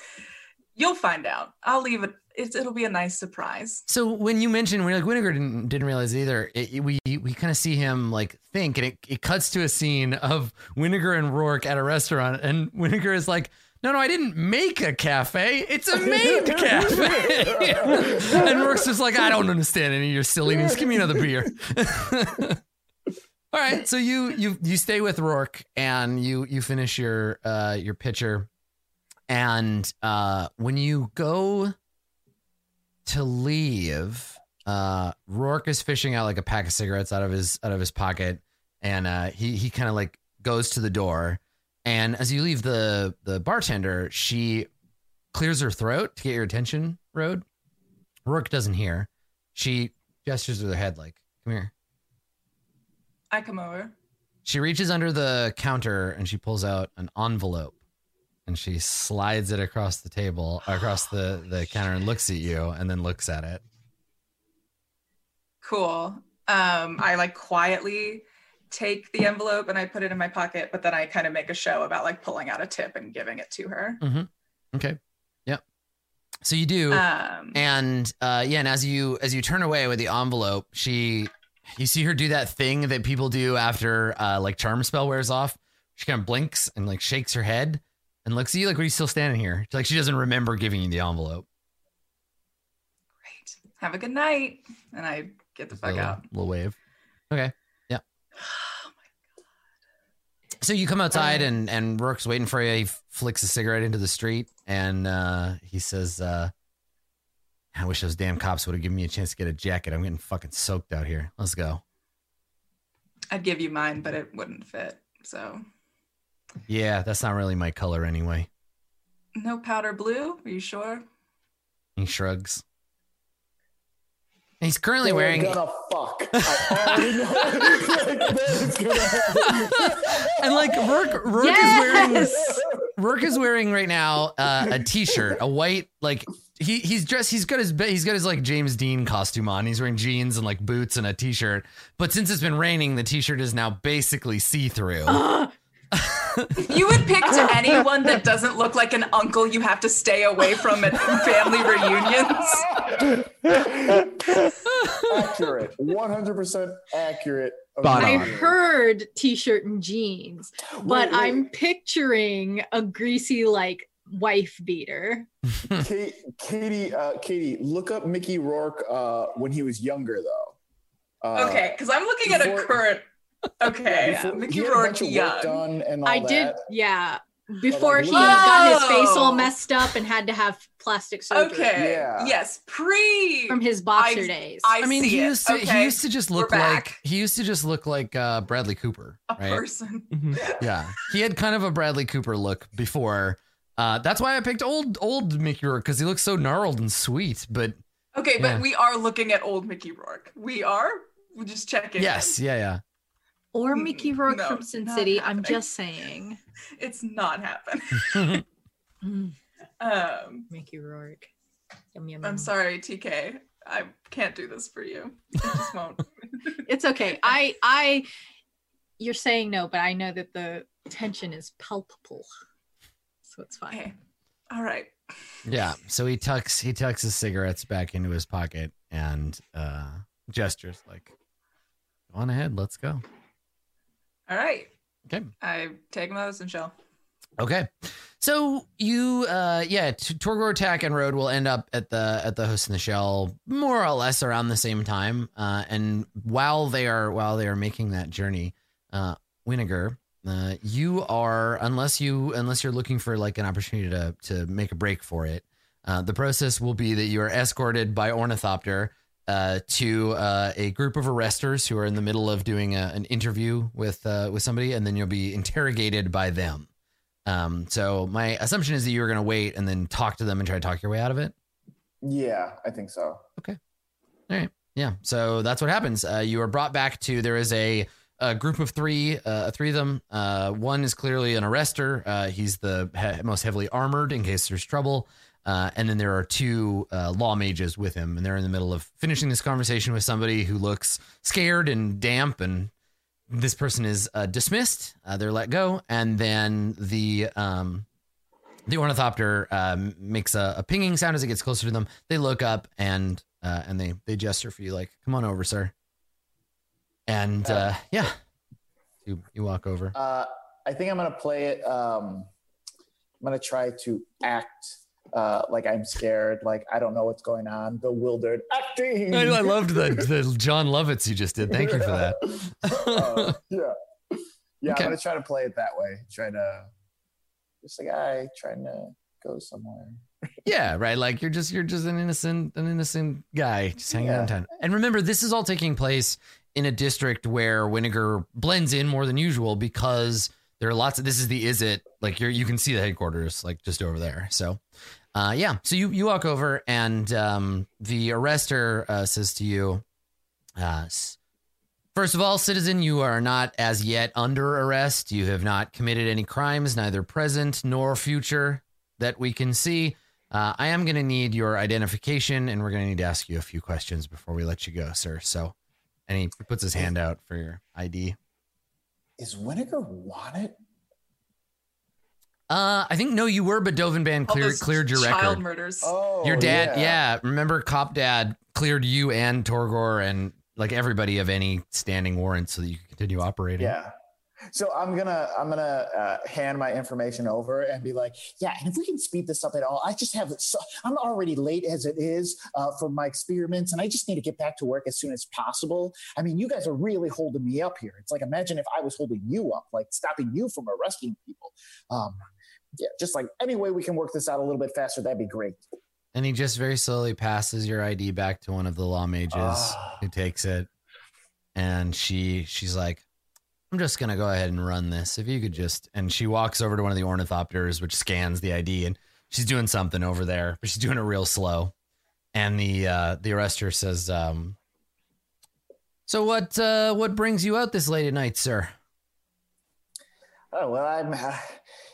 you'll find out. I'll leave it. It's, it'll be a nice surprise. So when you mentioned when like Winnegar didn't didn't realize either, it, it- we we kind of see him like think, and it, it cuts to a scene of Winnegar and Rourke at a restaurant, and Winnegar is like, "No, no, I didn't make a cafe. It's a made cafe." and Rourke's just like, "I don't understand any of your silliness. Give me another beer." All right, so you you you stay with Rourke and you you finish your uh your pitcher, and uh when you go to leave, uh, Rourke is fishing out like a pack of cigarettes out of his out of his pocket, and uh, he he kind of like goes to the door, and as you leave the the bartender, she clears her throat to get your attention. Road, Rourke doesn't hear. She gestures with her head like, "Come here." I come over. She reaches under the counter and she pulls out an envelope and she slides it across the table, across the, the counter and looks at you and then looks at it. Cool. Um, I like quietly take the envelope and I put it in my pocket, but then I kind of make a show about like pulling out a tip and giving it to her. Okay. Yep. So you do. Um, and uh yeah, and as you as you turn away with the envelope, she you see her do that thing that people do after uh like charm spell wears off. She kind of blinks and like shakes her head and looks at you like, "Are you still standing here?" Like she doesn't remember giving you the envelope. great. Have a good night. And I get the Just fuck little, out. little wave. Okay. Yeah. Oh my god. So you come outside and and Rourke's waiting for you. He flicks a cigarette into the street and uh, he says, uh, "I wish those damn cops would have given me a chance to get a jacket. I'm getting fucking soaked out here. Let's go." I'd give you mine, but it wouldn't fit. So Yeah, that's not really my color anyway. no powder blue. Are you sure? He shrugs. He's currently They're wearing gonna fuck. I already know. like, that's gonna happen. and like Rourke, Rourke is wearing Yes! Rourke is wearing right now uh, a t-shirt, a white like he he's dressed. He's got his he's got his like James Dean costume on. He's wearing jeans and like boots and a t-shirt. But since it's been raining, the t-shirt is now basically see-through. You would pick to anyone that doesn't look like an uncle you have to stay away from at family reunions. accurate. 100% accurate. Spot I heard t-shirt and jeans, but Wait, wait. I'm picturing a greasy like wife beater. Kate, Katie, uh, Katie, look up Mickey Rourke uh, when he was younger, though. Uh, Okay, because I'm looking at a current. Okay, before- Mickey he had a Rourke bunch of work young. done and all I did, yeah. Before like, he look- got his face all messed up and had to have plastic surgery Okay. Yeah. Yes. Pre. from his boxer I- days. I, I mean, see he it. used to okay. he used to just We're look like back. he used to just look like uh, Bradley Cooper, a right? person. Yeah, he had kind of a Bradley Cooper look before. Uh, that's why I picked old old Mickey Rourke because he looks so gnarled and sweet. But Okay, Yeah. but we are looking at old Mickey Rourke. We are. We just check it. yes, yeah, yeah. Or Mickey Rourke no, from Sin not City. I'm just saying. It's not happening. Mm, Um, Mickey Rourke. Yum, yum, I'm yum. sorry, TK. I can't do this for you. It just won't. It's okay. I I you're saying no, but I know that the tension is palpable. So it's fine. okay. All right. Yeah. So he tucks he tucks his cigarettes back into his pocket and uh gestures like go on ahead, let's go. All right. Okay. I take those and shell. Okay. So you uh yeah, T- Torgor Attack and Road will end up at the at the host in the shell more or less around the same time. Uh and while they are while they are making that journey, uh Winnegar, uh you are unless you unless you're looking for like an opportunity to to make a break for it, uh the process will be that you are escorted by Ornithopter uh, to uh, a group of arresters who are in the middle of doing a, an interview with uh, with somebody, and then you'll be interrogated by them. Um, so my assumption is that you were going to wait and then talk to them and try to talk your way out of it. Yeah, I think so. Okay. All right. Yeah, so that's what happens. Uh, you are brought back to there is a, a group of three, uh, three of them. Uh, one is clearly an arrestor. Uh, he's the he- most heavily armored in case there's trouble. Uh, and then there are two uh, law mages with him, and they're in the middle of finishing this conversation with somebody who looks scared and damp. And this person is uh, dismissed. Uh, they're let go, and then the um, the ornithopter um, makes a, a pinging sound as it gets closer to them. They look up and uh, and they they gesture for you like, "Come on over, sir." And uh, yeah, you you walk over. Uh, I think I'm gonna play it. Um, I'm gonna try to act uh, like I'm scared, like I don't know what's going on, bewildered acting. I, I loved the the Jon Lovitz you just did. Thank you for that. Uh, yeah, yeah. Okay. I'm gonna try to play it that way. Try to just a guy trying to go somewhere. Yeah, right. Like you're just you're just an innocent an innocent guy just hanging out in Yeah. town. And remember, this is all taking place in a district where Winnegar blends in more than usual because there are lots of this is the is it like you're you can see the headquarters like just over there. So uh yeah. So you you walk over and um the arrestor uh says to you uh First of all, citizen, you are not as yet under arrest. You have not committed any crimes, neither present nor future, that we can see. Uh, I am going to need your identification, and we're going to need to ask you a few questions before we let you go, sir. So, and he puts his hand out for your ID. Is Winnegar wanted? Uh, I think no, you were, but Dovin Baan All cleared cleared your child record. murders. Oh, your dad, yeah. Remember, Cop Dad cleared you and Torgor and like everybody of any standing warrant, so that you can continue operating. Yeah. So I'm gonna I'm gonna uh, hand my information over and be like, yeah, and if we can speed this up at all, I just have so I'm already late as it is uh, for my experiments, and I just need to get back to work as soon as possible. I mean, you guys are really holding me up here. It's like imagine if I was holding you up, like stopping you from arresting people. Um, yeah, just like any way we can work this out a little bit faster, that'd be great. And he just very slowly passes your ID back to one of the law mages Ah. who takes it. And she she's like, I'm just gonna go ahead and run this. If you could just and she walks over to one of the ornithopters, which scans the ID, and she's doing something over there, but she's doing it real slow. And the uh the arrestor says, um So what uh what brings you out this late at night, sir? Oh well, I'm. Uh,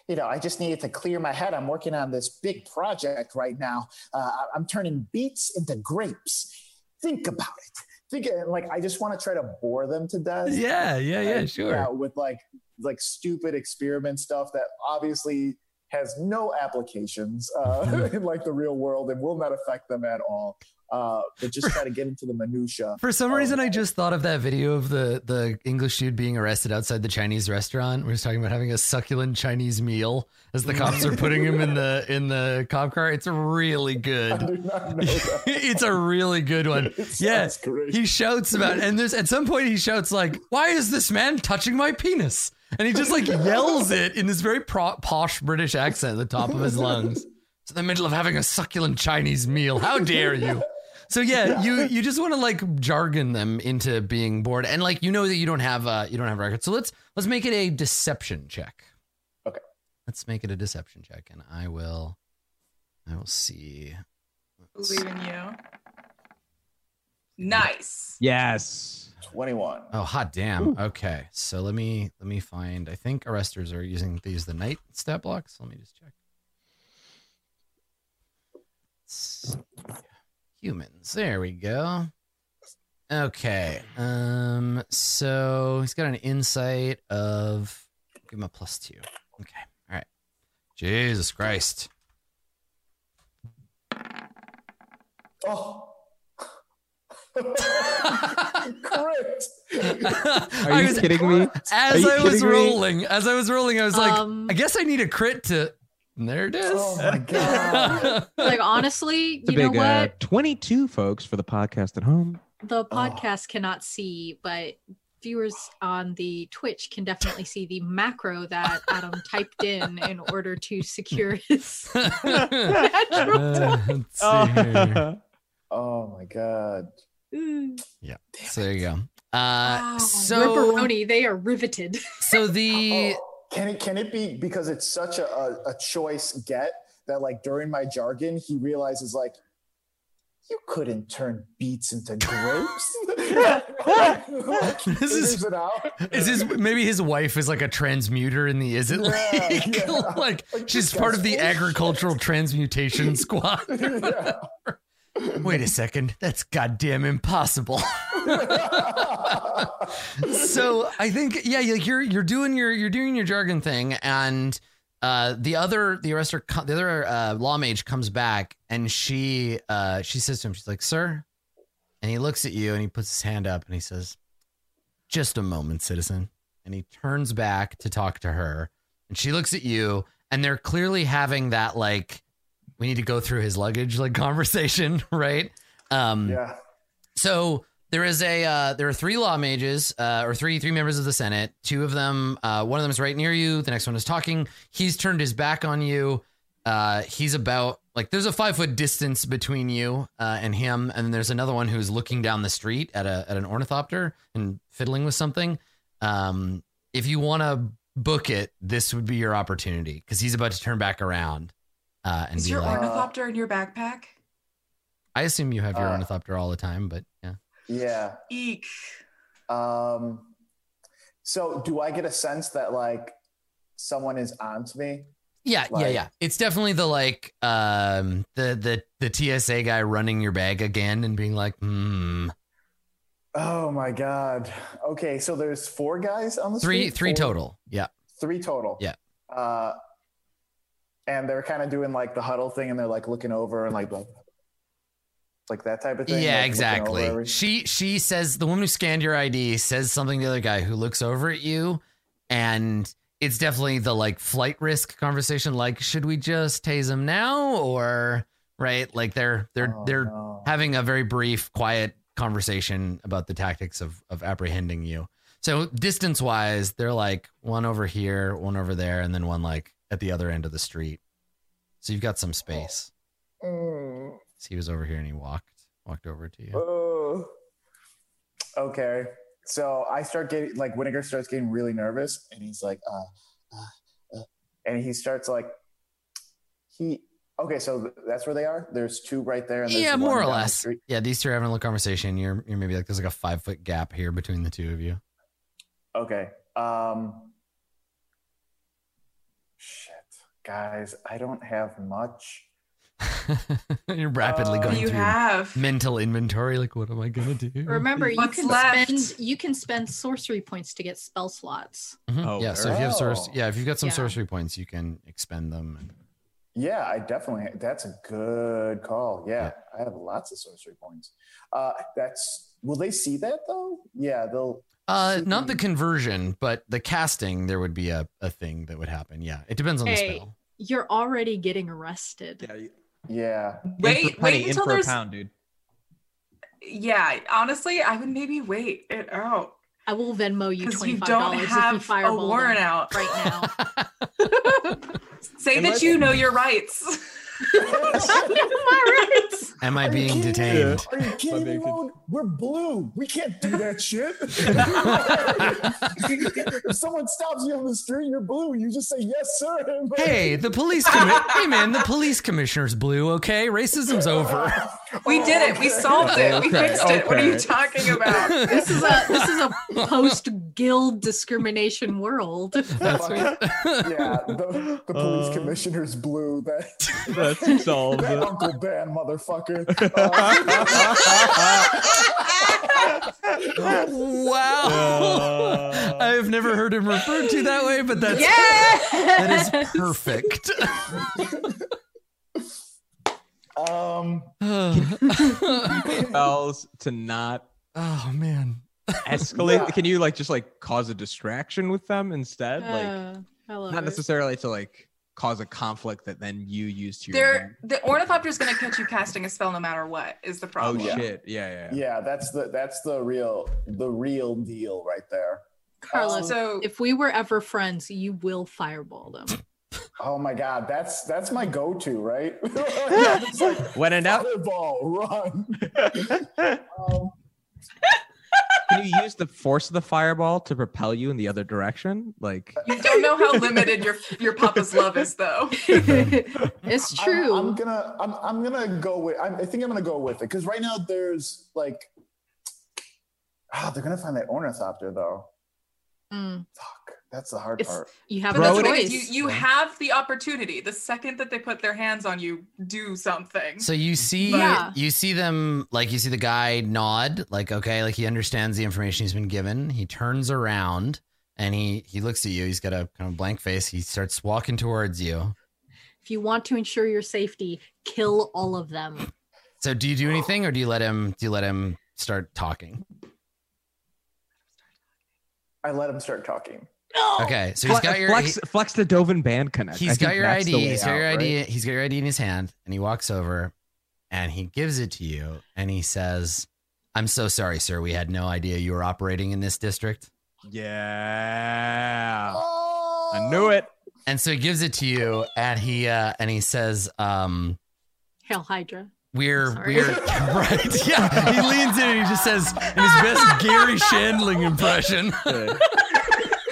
you know, I just needed to clear my head. I'm working on this big project right now. Uh, I'm turning beets into grapes. Think about it. Think uh, like I just want to try to bore them to death. Yeah, yeah, yeah, sure. yeah, with like like stupid experiment stuff that obviously has no applications uh, in like the real world and will not affect them at all. Uh, but just try to get into the minutia. For some reason, I just thought of that video of the the English dude being arrested outside the Chinese restaurant. Where he's talking about having a succulent Chinese meal as the cops are putting him in the in the cop car. It's really good. did not know that. it's a really good one. It Yeah, he shouts about, and there's at some point he shouts like, "Why is this man touching my penis?" And he just like yells it in this very pro- posh British accent at the top of his lungs. It's in the middle of having a succulent Chinese meal. How dare you? So yeah, you you just want to like jargon them into being bored, and like you know that you don't have uh you don't have records. So let's let's make it a deception check. Okay. Let's make it a deception check, and I will I will see. Believe in you. Nice. Yes. 21. Oh hot damn. Okay, so let me let me find. I think arresters are using these the night stat blocks. Let me just check. Let's- Humans. There we go. Okay. Um. So he's got an insight of. Give him a plus two. Okay. All right. Jesus Christ. Oh. Correct. Are you kidding me? As I was kidding me? rolling, as I was rolling, I was like, Um, I guess I need a crit to. And there it is. Oh my god. like honestly, It's a you know big uh, what? 22 folks for the podcast at home. The podcast cannot see, but viewers on the Twitch can definitely see the macro that Adam typed in in order to secure his natural Uh, let's see here. Oh my god. Mm. So there you go. Uh, Wow, so Ripperoni, they are riveted. so the Oh, can it can it be because it's such a, a, a choice get that like during my jargon he realizes like you couldn't turn beets into grapes. This is- Figures it out. Is his maybe his wife is like a transmuter in the is it Yeah, League? yeah. like Like, she's part of the agricultural transmutation squad. Yeah. Wait a second, that's goddamn impossible. so I think yeah, you're you're doing your you're doing your jargon thing, and uh, the other the arrestor the other uh, law mage comes back, and she uh, she says to him, she's like, "Sir," and he looks at you, and he puts his hand up, and he says, "Just a moment, citizen," and he turns back to talk to her, and she looks at you, and they're clearly having that like we need to go through his luggage like conversation, right? Um, yeah. so there is a uh, there are three law mages uh, or three three members of the Senate. Two of them, uh, one of them is right near you. The next one is talking. He's turned his back on you. Uh, he's about like there's a five foot distance between you uh, and him, and then there's another one who's looking down the street at a at an ornithopter and fiddling with something. Um, if you want to book it, this would be your opportunity because he's about to turn back around uh, and Is your like, ornithopter in your backpack? I assume you have your Uh, ornithopter all the time, but yeah. Yeah. Eek. Um, so do I get a sense that like someone is onto me? Yeah, yeah, yeah. It's definitely the like um the the the TSA guy running your bag again and being like, hmm. Oh my god. Okay, so there's four guys on the Three street? three Four- total. Yeah. Three total. Yeah. Uh, and they're kind of doing like the huddle thing, and they're like looking over and like like that type of thing. Yeah, like, exactly. She she says the woman who scanned your ID says something to the other guy who looks over at you and it's definitely the like flight risk conversation like should we just tase him now or right like they're they're Oh, they're no. having a very brief, quiet conversation about the tactics of of apprehending you. So distance wise, they're like one over here, one over there, and then one like at the other end of the street. So you've got some space. Mm, So he was over here and he walked walked over to you. oh. Okay. So I start getting like Winnegar starts getting really nervous, and he's like, uh, uh, uh, and he starts like, he. Okay, so that's where they are. There's two right there. Yeah, more or down the less. Yeah, these two are having a little conversation. You're you're maybe like there's like a five foot gap here between the two of you. Okay. Um shit. Guys, I don't have much. you're rapidly Uh, going you through have. mental inventory. Like, what am I gonna do? Remember, you What's can left? spend you can spend sorcery points to get spell slots. Mhm. Oh, yeah. So if you have source, oh. yeah, if you've got some Yeah. sorcery points, you can expend them. Yeah, I definitely that's a good call. Yeah, I have lots of sorcery points. Uh that's will they see that though? Yeah, they'll Uh, not the conversion, but the casting. There would be a, a thing that would happen. Yeah, it depends on Hey. the spell. You're already getting arrested. Yeah, you- yeah. Wait, penny, wait until for a there's. pound, dude. Yeah, honestly, I would maybe wait it out I will Venmo you because twenty you five don't dollars if you have a fireball warrant out. right now. Say Unless- that you know your rights. My rights. Am I being detained? Are you kidding me, being? We're blue. We can't do that shit. if someone stops you on the street, you're blue. You just say yes, sir. and- Hey, the police. commi- hey, man, the police commissioner's blue. Okay, racism's over. We did it. We solved it. We Okay, fixed it. What are you talking about? This is a this is a post guild discrimination world. That's right. yeah, the, the police Uh. commissioner's blue. That That's solved. that Uncle Dan motherfucker. wow. Uh. I've never heard him referred to that way, but that's yeah. that is perfect. Um, Spells to not oh man. escalate. Yeah. Can you like just like cause a distraction with them instead? Like Uh, I love not it. necessarily to like cause a conflict that then you use to your They're, the ornithopter is going to catch you casting a spell no matter what. Is the problem Oh problem? shit! Yeah, yeah. yeah. yeah, that's the that's the real the real deal right there. Carlos, So if we were ever friends, you will fireball them. Oh my god, that's that's my go-to, right? yeah, like When in doubt, fireball, run. Um, can can you use the force of the fireball to propel you in the other direction? Like You don't know how limited your your papa's love is, though. it's I'm- true. I'm, gonna I'm, I'm gonna go with I'm, I think I'm gonna go with it because right now there's like ah they're gonna find that ornithopter though. Mm, Fuck, that's the hard It's- part. you have But Throw no the choice. thing you you have the opportunity. The second that they put their hands on you, do something. So you see, Yeah. you see them like you see the guy nod, like okay, like he understands the information he's been given. He turns around and he he looks at you. He's got a kind of blank face. He starts walking towards you. if you want to ensure your safety, kill all of them. So do you do anything, or do you let him? Do you let him start talking? I let him start talking. Okay, so he's got your flex, flex the Dovin Baan connect. he, I has got your ID. He's got out, your right? ID. He's got your ID in his hand, and he walks over, and he gives it to you, and he says, "I'm so sorry, sir. We had no idea you were operating in this district." Yeah. Oh, I knew it. And so he gives it to you, and he uh, and he says, um, Hail Hydra. "We're Sorry. we're right." Yeah, he leans in and he just says in his best Garry Shandling impression. Good.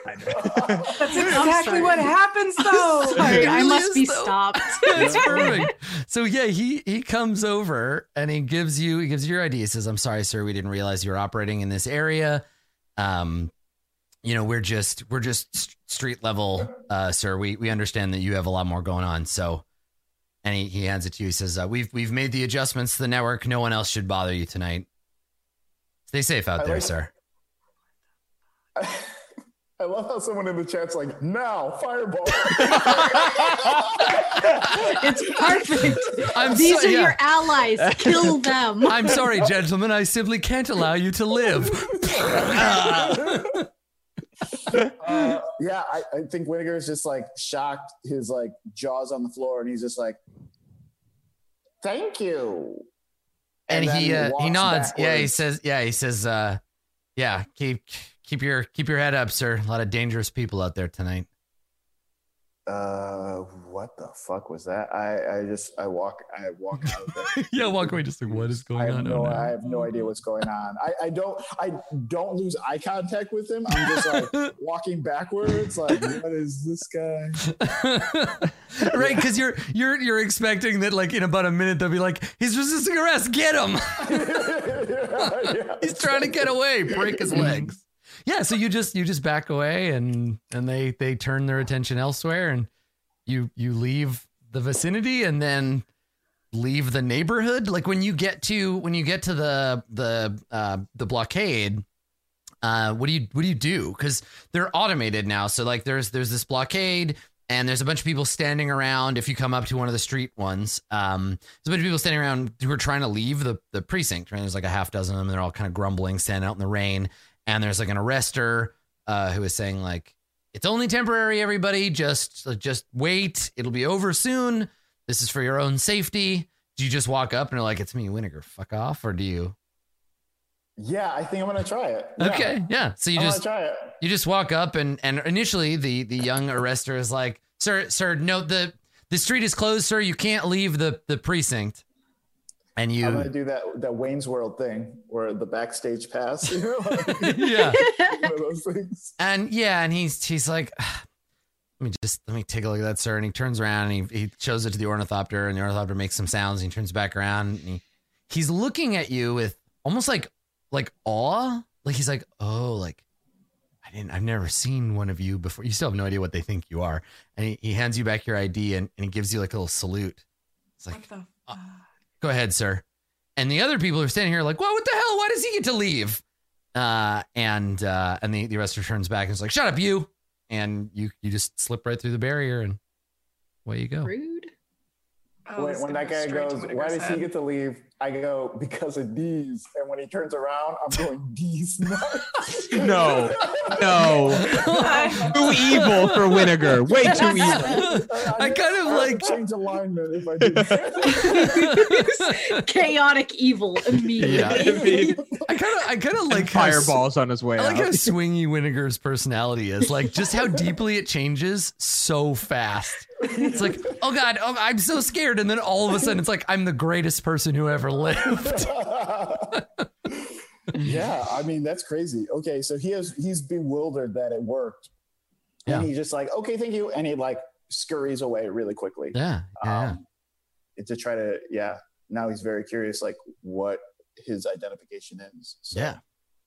I know. That's exactly what happens, though. Sorry, I must be stopped. It's perfect. So yeah, he he comes over and he gives you he gives you your ID. He says, "I'm sorry, sir. We didn't realize you were operating in this area. Um, you know, we're just we're just s- street level, uh, sir. We we understand that you have a lot more going on. So." And he, he hands it to you. He says, uh, "We've we've made the adjustments to the network. No one else should bother you tonight. Stay safe out I there, like- sir." I love how someone in the chat's like, now fireball. It's perfect. I'm These so- are yeah. your allies. Kill them. I'm sorry, gentlemen. I simply can't allow you to live. uh, yeah, I, I think Winnegar is just like shocked, his like jaws on the floor, and he's just like, "Thank you." and, then he uh, he nods. Yeah, he says. Yeah, he says. Uh, yeah, keep keep your keep your head up, sir. A lot of dangerous people out there tonight. Uh, what the fuck was that? I, I just, I walk, I walk out there. yeah, walk away. Just like what is I have no, I have no idea what's going on. I, I don't, I don't lose eye contact with him. I'm just like walking backwards. Like, what is this guy? right, because you're you're you're expecting that like in about a minute they'll be like he's resisting arrest. Get him. yeah, yeah. he's trying to get away. Break his legs. Yeah, so you just you just back away and and they they turn their attention elsewhere and you you leave the vicinity and then leave the neighborhood. Like when you get to when you get to the the uh the blockade, uh what do you what do you do? Because they're automated now. So like there's there's this blockade and there's a bunch of people standing around if you come up to one of the street ones um there's a bunch of people standing around who are trying to leave the the precinct right there's like a half dozen of them And they're all kind of grumbling standing out in the rain and there's like an arrester uh who is saying like it's only temporary everybody. Just just wait. It'll be over soon. This is for your own safety. Do you just walk up and you're like it's me Winnegar fuck off or do you? Yeah, I think I'm gonna try it. Yeah. okay yeah. So you I'm just try it. you just walk up and and initially the the young arrester is like sir sir no the the street is closed sir. You can't leave the the precinct and I'm gonna you do that that Wayne's World thing where the backstage pass, you know, like, yeah. those things. and yeah and he's he's like "Ah, let me just let me take a look at that sir. And he turns around and he, he shows it to the ornithopter and the ornithopter makes some sounds and he turns back around and he, he's looking at you with almost like like awe. Like he's like oh like I didn't I've never seen one of you before. You still have no idea what they think you are. And he, he hands you back your ID and, and he gives you like a little salute. It's like What the fuck? Go ahead, sir. And the other people are standing here like, well, what the hell? Why does he get to leave? Uh, and uh, and the, the arrestor turns back and is like, shut up, you. And you you just slip right through the barrier and away you go. Rude. Oh, when this that guy goes, why does he get to leave? I go, because of D's. And when he turns around, I'm going, D's nuts. No, no. Too evil for Winnegar. Way too evil. I kind of I like- change alignment if I did that. Chaotic evil immediately. Yeah. I mean, I kind of I kind of like fireballs on his way I like out. how swingy Winnegar's personality is. Like just how deeply it changes so fast. It's like, oh god, oh, I'm so scared, and then all of a sudden it's like I'm the greatest person who ever lived. yeah, I mean that's crazy. Okay, so he has he's bewildered that it worked, Yeah. and he's just like okay, thank you, and he like scurries away really quickly. Yeah. Yeah. Um, to try to yeah. Now he's very curious, like what his identification is. So, Yeah.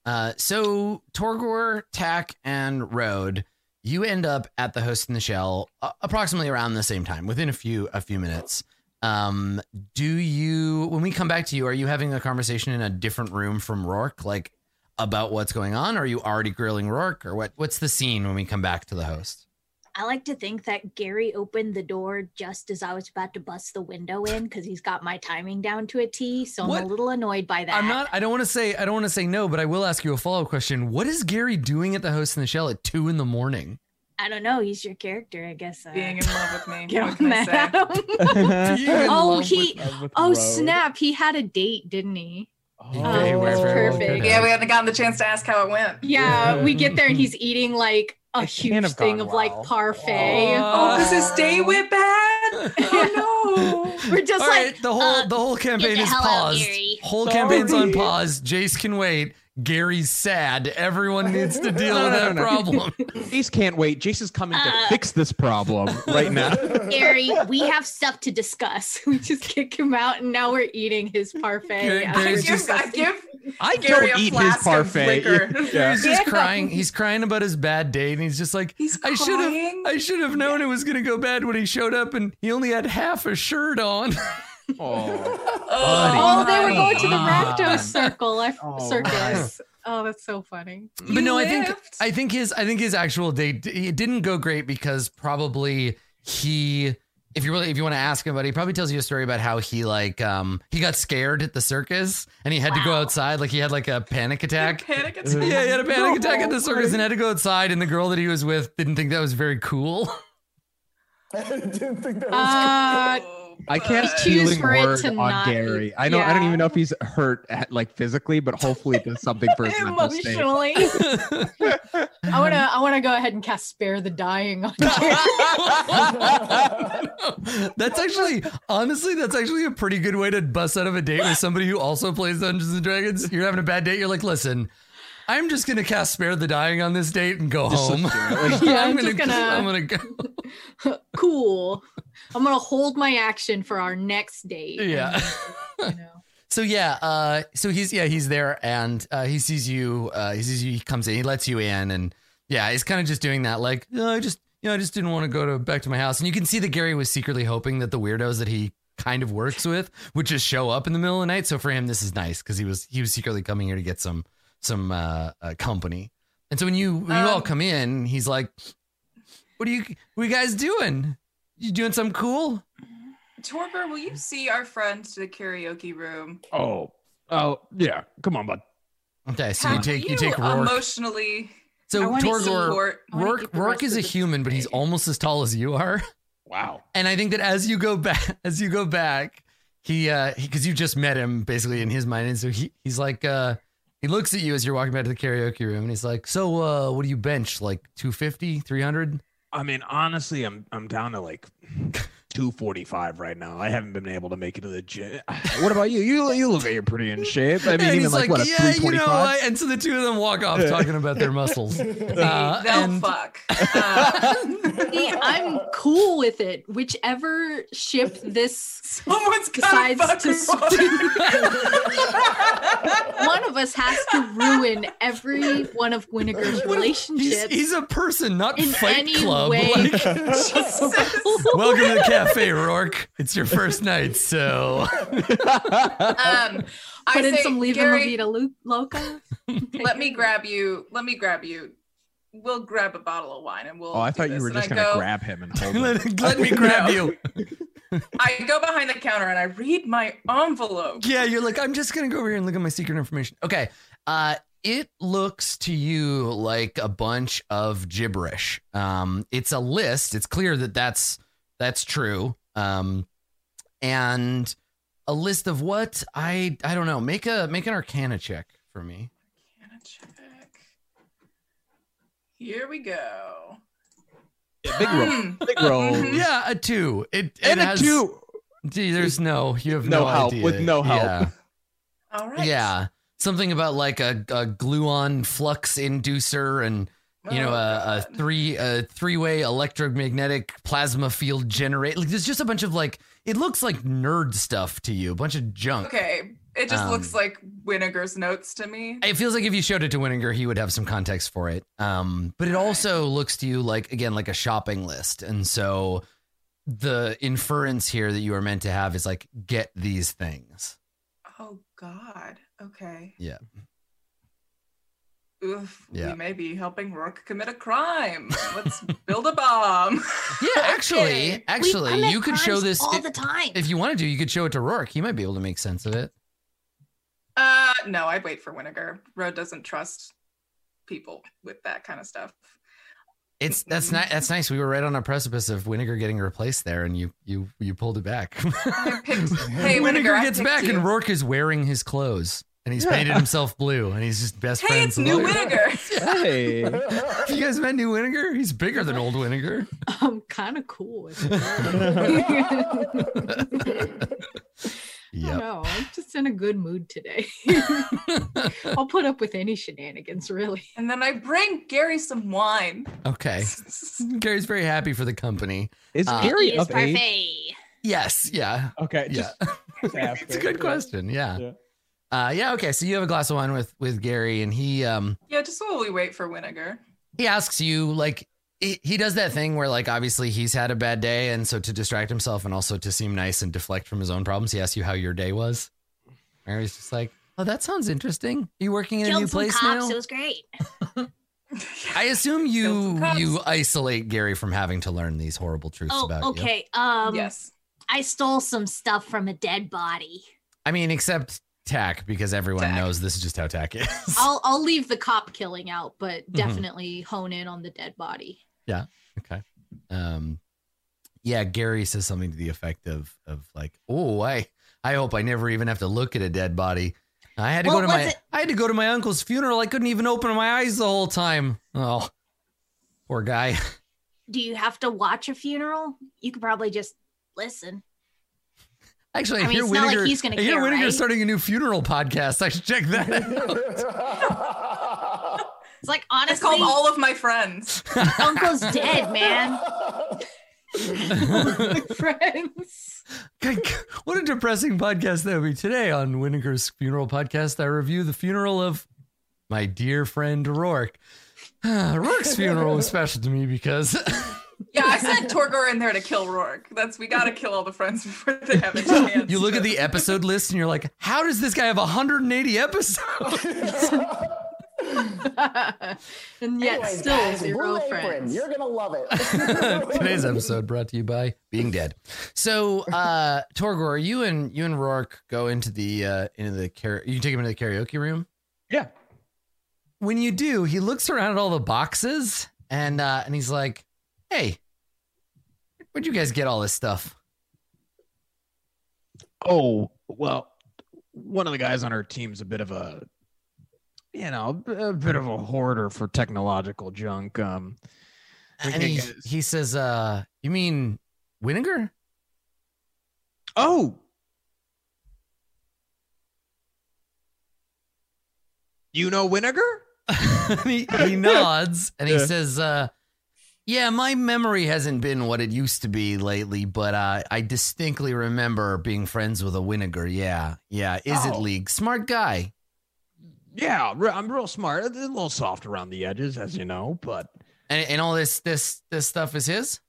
Uh, so Torgor, Tack, and Road, you end up at the host in the shell uh, approximately around the same time, within a few a few minutes. Um, do you when we come back to you, are you having a conversation in a different room from Rourke, like about what's going on? Or are you already grilling Rourke, or what? What's the scene when we come back to the host? I like to think that Gary opened the door just as I was about to bust the window in because he's got my timing down to a T. So I'm a little annoyed by that. I'm not. I don't want to say. I don't want to say no, but I will ask you a follow up question. What is Gary doing at the host in the shell at two in the morning? I don't know. He's your character, I guess. Uh, Being in love with me. get on can I that, say? Adam. Being in oh, love he. Oh snap! He had a date, didn't he? Very, Oh, very, that's perfect. Yeah, we haven't gotten the chance to ask how it went. Yeah, we get there and he's eating like a It huge thing gone of like well. parfait. Oh, because his day went bad. Oh no. We're just All like right, the whole uh, the whole campaign is hell out, paused. Whole Sorry. campaign's on pause. Jace can wait. Gary's sad. Everyone needs to deal No, with no, that no, no. problem. Jace can't wait. Jace is coming to Uh, fix this problem right now. Gary, we have stuff to discuss. We just kick him out, and now we're eating his parfait. Gary- after I give, I give I Gary don't a eat his parfait. liquor. Yeah. Gary's just Yeah. crying. He's crying about his bad date, and he's just like, He's I should have. I should have known it was gonna go bad when he showed up, and he only had half a shirt on. Oh, Oh, they were going to the. Rakdos circle, I, Oh, circus. Oh, that's so funny. but You no, I think. I think his I think his actual date it didn't go great because probably he if you really if you want to ask him about it, he probably tells you a story about how he like um he got scared at the circus and he had to go outside like he had like a panic attack. Panic attack. Yeah, he had a panic attack at the No, circus and had to go outside and the girl that he was with didn't think that was very cool. I didn't think that was Uh, Oh, I can't but- choose healing word to on Gary. eat. I don't. I don't even know if he's hurt at, like physically, but hopefully it does something for his mental state. Emotionally, I wanna, I wanna go ahead and cast "Spare the Dying" on Gary. that's actually honestly that's actually a pretty good way to bust out of a date with somebody who also plays Dungeons and Dragons. You're having a bad date, you're like, listen, I'm just gonna cast Spare the Dying on this date and go Just home. let's do it. Like, Yeah, I'm just gonna- I'm gonna go. cool. I'm gonna hold my action for our next date. Yeah. And, you know. So yeah, uh, so he's yeah he's there and uh, he sees you. Uh, he sees you. He comes in. He lets you in, and yeah, he's kind of just doing that. Like, no, I just you know I just didn't want to go to back to my house. And you can see that Gary was secretly hoping that the weirdos that he kind of works with would just show up in the middle of the night. So for him, this is nice because he was he was secretly coming here to get some some uh, uh, company. And so when you when you all Um, come in, he's like, "What are you what are you guys doing? You doing something cool?" Torgor, will you see our friend to the karaoke room? oh, oh, yeah. Come on, bud. Okay, so you take will you take Rourke. emotionally So I wanna Torgor, support. I wanna Rourke, Rourke is a the human, but he's almost as tall as you are. Wow. And I think that as you go back, as you go back, he, uh, because you just met him basically in his mind, and so he, he's like, uh, he looks at you as you're walking back to the karaoke room, and he's like, "So, uh, what do you bench? Like 250, 300? I mean, honestly, I'm I'm down to like 245 right now. I haven't been able to make it to the gym. What about you? You you look like you're pretty in shape. I mean, and even he's like, like, what a "Yeah, you know," I, and so the two of them walk off talking about their muscles. Uh, They'll and- fuck. Uh, See, I'm cool with it. Whichever ship this someone's gotta decides fuck to swim. one of us has to ruin every one of Winnegar's relationships he's a person, not in Fight any Club. way. Like, welcome to the cafe, Rourke. It's your first night, so um, I Put in say, some Viva Gary, La Vida Lu- Loca. let me grab you. Let me grab you. We'll grab a bottle of wine and we'll. Oh, I thought you were just gonna grab him and hold him. let, let me grab you. I go behind the counter and I read my envelope. Yeah, you're like, I'm just gonna go over here and look at my secret information. Okay. Uh it looks to you like a bunch of gibberish. Um, it's a list. It's clear that that's that's true. Um, and a list of what I I don't know. Make a make an Arcana check for me. Can I check? Here we go. Yeah, big roll. Hmm. Big roll. Mhm. Yeah, a two. It, it And a has, two. Gee, there's no. You have no, No help, idea. with no help. Yeah. All right. Yeah. something about like a, a gluon flux inducer and you know Oh, a, a three a three way electromagnetic plasma field generator. Like, there's just a bunch of like it looks like nerd stuff to you, a bunch of junk. Okay, it just Um, looks like Winnegar's notes to me. It feels like if you showed it to Winnegar, he would have some context for it. Um, but it also looks to you like again like a shopping list, and so the inference here that you are meant to have is like get these things. Oh God. Okay. Yeah. Oof, Yeah. we may be helping Rourke commit a crime. Let's build a bomb. Yeah, actually, Okay. Actually, you could show crimes this all if, the time. if you wanted to. You could show it to Rourke. He might be able to make sense of it. Uh, no, I'd wait for Winnegar. Rode doesn't trust people with that kind of stuff. It's that's nice. That's nice. We were right on a precipice of Winnegar getting replaced there, and you you you pulled it back. I picked, hey, Winnegar, Winninger gets back, you. and Rourke is wearing his clothes, and he's painted himself blue, and he's just best Hey, friends. it's with new all- Winnegar. Hey. Have you guys met new Winnegar? He's bigger than old Winnegar. I'm kind of cool with it. I Yep. don't know. I'm just in a good mood today. I'll put up with any shenanigans, really. And then I bring Gary some wine. Okay. Gary's very happy for the company. Is Uh, Gary He is of age? Yes. Yeah. Okay. Yeah. Just, just It's a good question. Yeah. Yeah. Uh, yeah. Okay. So you have a glass of wine with with Gary, and he um Yeah, just while we wait for Winnegar. he asks you like he, he does that thing where like obviously he's had a bad day, and so to distract himself and also to seem nice and deflect from his own problems, he asks you how your day was. Mary's just like, oh, that sounds interesting. Are you working in a new some place cops. now? It was great. I assume you you isolate Gary from having to learn these horrible truths Oh, about you. okay. Um, yes. I stole some stuff from a dead body. I mean, except Tack, because everyone Tack. knows this is just how Tack is. I'll I'll leave the cop killing out, but Mm-hmm. definitely hone in on the dead body. Yeah. Okay. Um, yeah, Gary says something to the effect of of like, "Oh, I I hope I never even have to look at a dead body. I had to What go to my it? I had to go to my uncle's funeral. I couldn't even open my eyes the whole time. Oh, poor guy. Do you have to watch a funeral? You could probably just listen. Actually, I, I mean, hear it's not like he's gonna I hear care, Winnegar's right? starting a new funeral podcast. I should check that out. It's like It's honestly, called All of My Friends. Uncle's dead, man. Friends. what a depressing podcast that would be today on Winnegar's funeral podcast. I review the funeral of my dear friend Rourke. Rourke's funeral was special to me because Yeah, I sent Torgor in there to kill Rourke. That's we gotta kill all the friends before they have a chance. you look at the episode list and you're like, how does this guy have 180 episodes? and yet Anyways, still guys, zero Blue Apron, friends. You're gonna love it. Today's episode brought to you by Being Dead. So, uh, Torgor, you and you and Rourke go into the uh, into the car- you take him into the karaoke room. Yeah. When you do, he looks around at all the boxes and uh, and he's like, "Hey, where'd you guys get all this stuff?" Oh, well, one of the guys on our team's a bit of a, you know, a bit of a hoarder for technological junk. Um, And he, he says, uh, "You mean Winnegar?" oh, you know? And he, he nods and he Yeah. says, uh, Yeah, my memory hasn't been what it used to be lately, but uh, I distinctly remember being friends with a Winnegar. Yeah, yeah. Is it Oh. League? Smart guy. Yeah, I'm real smart. A little soft around the edges, as you know, but And, and all this this this stuff is his?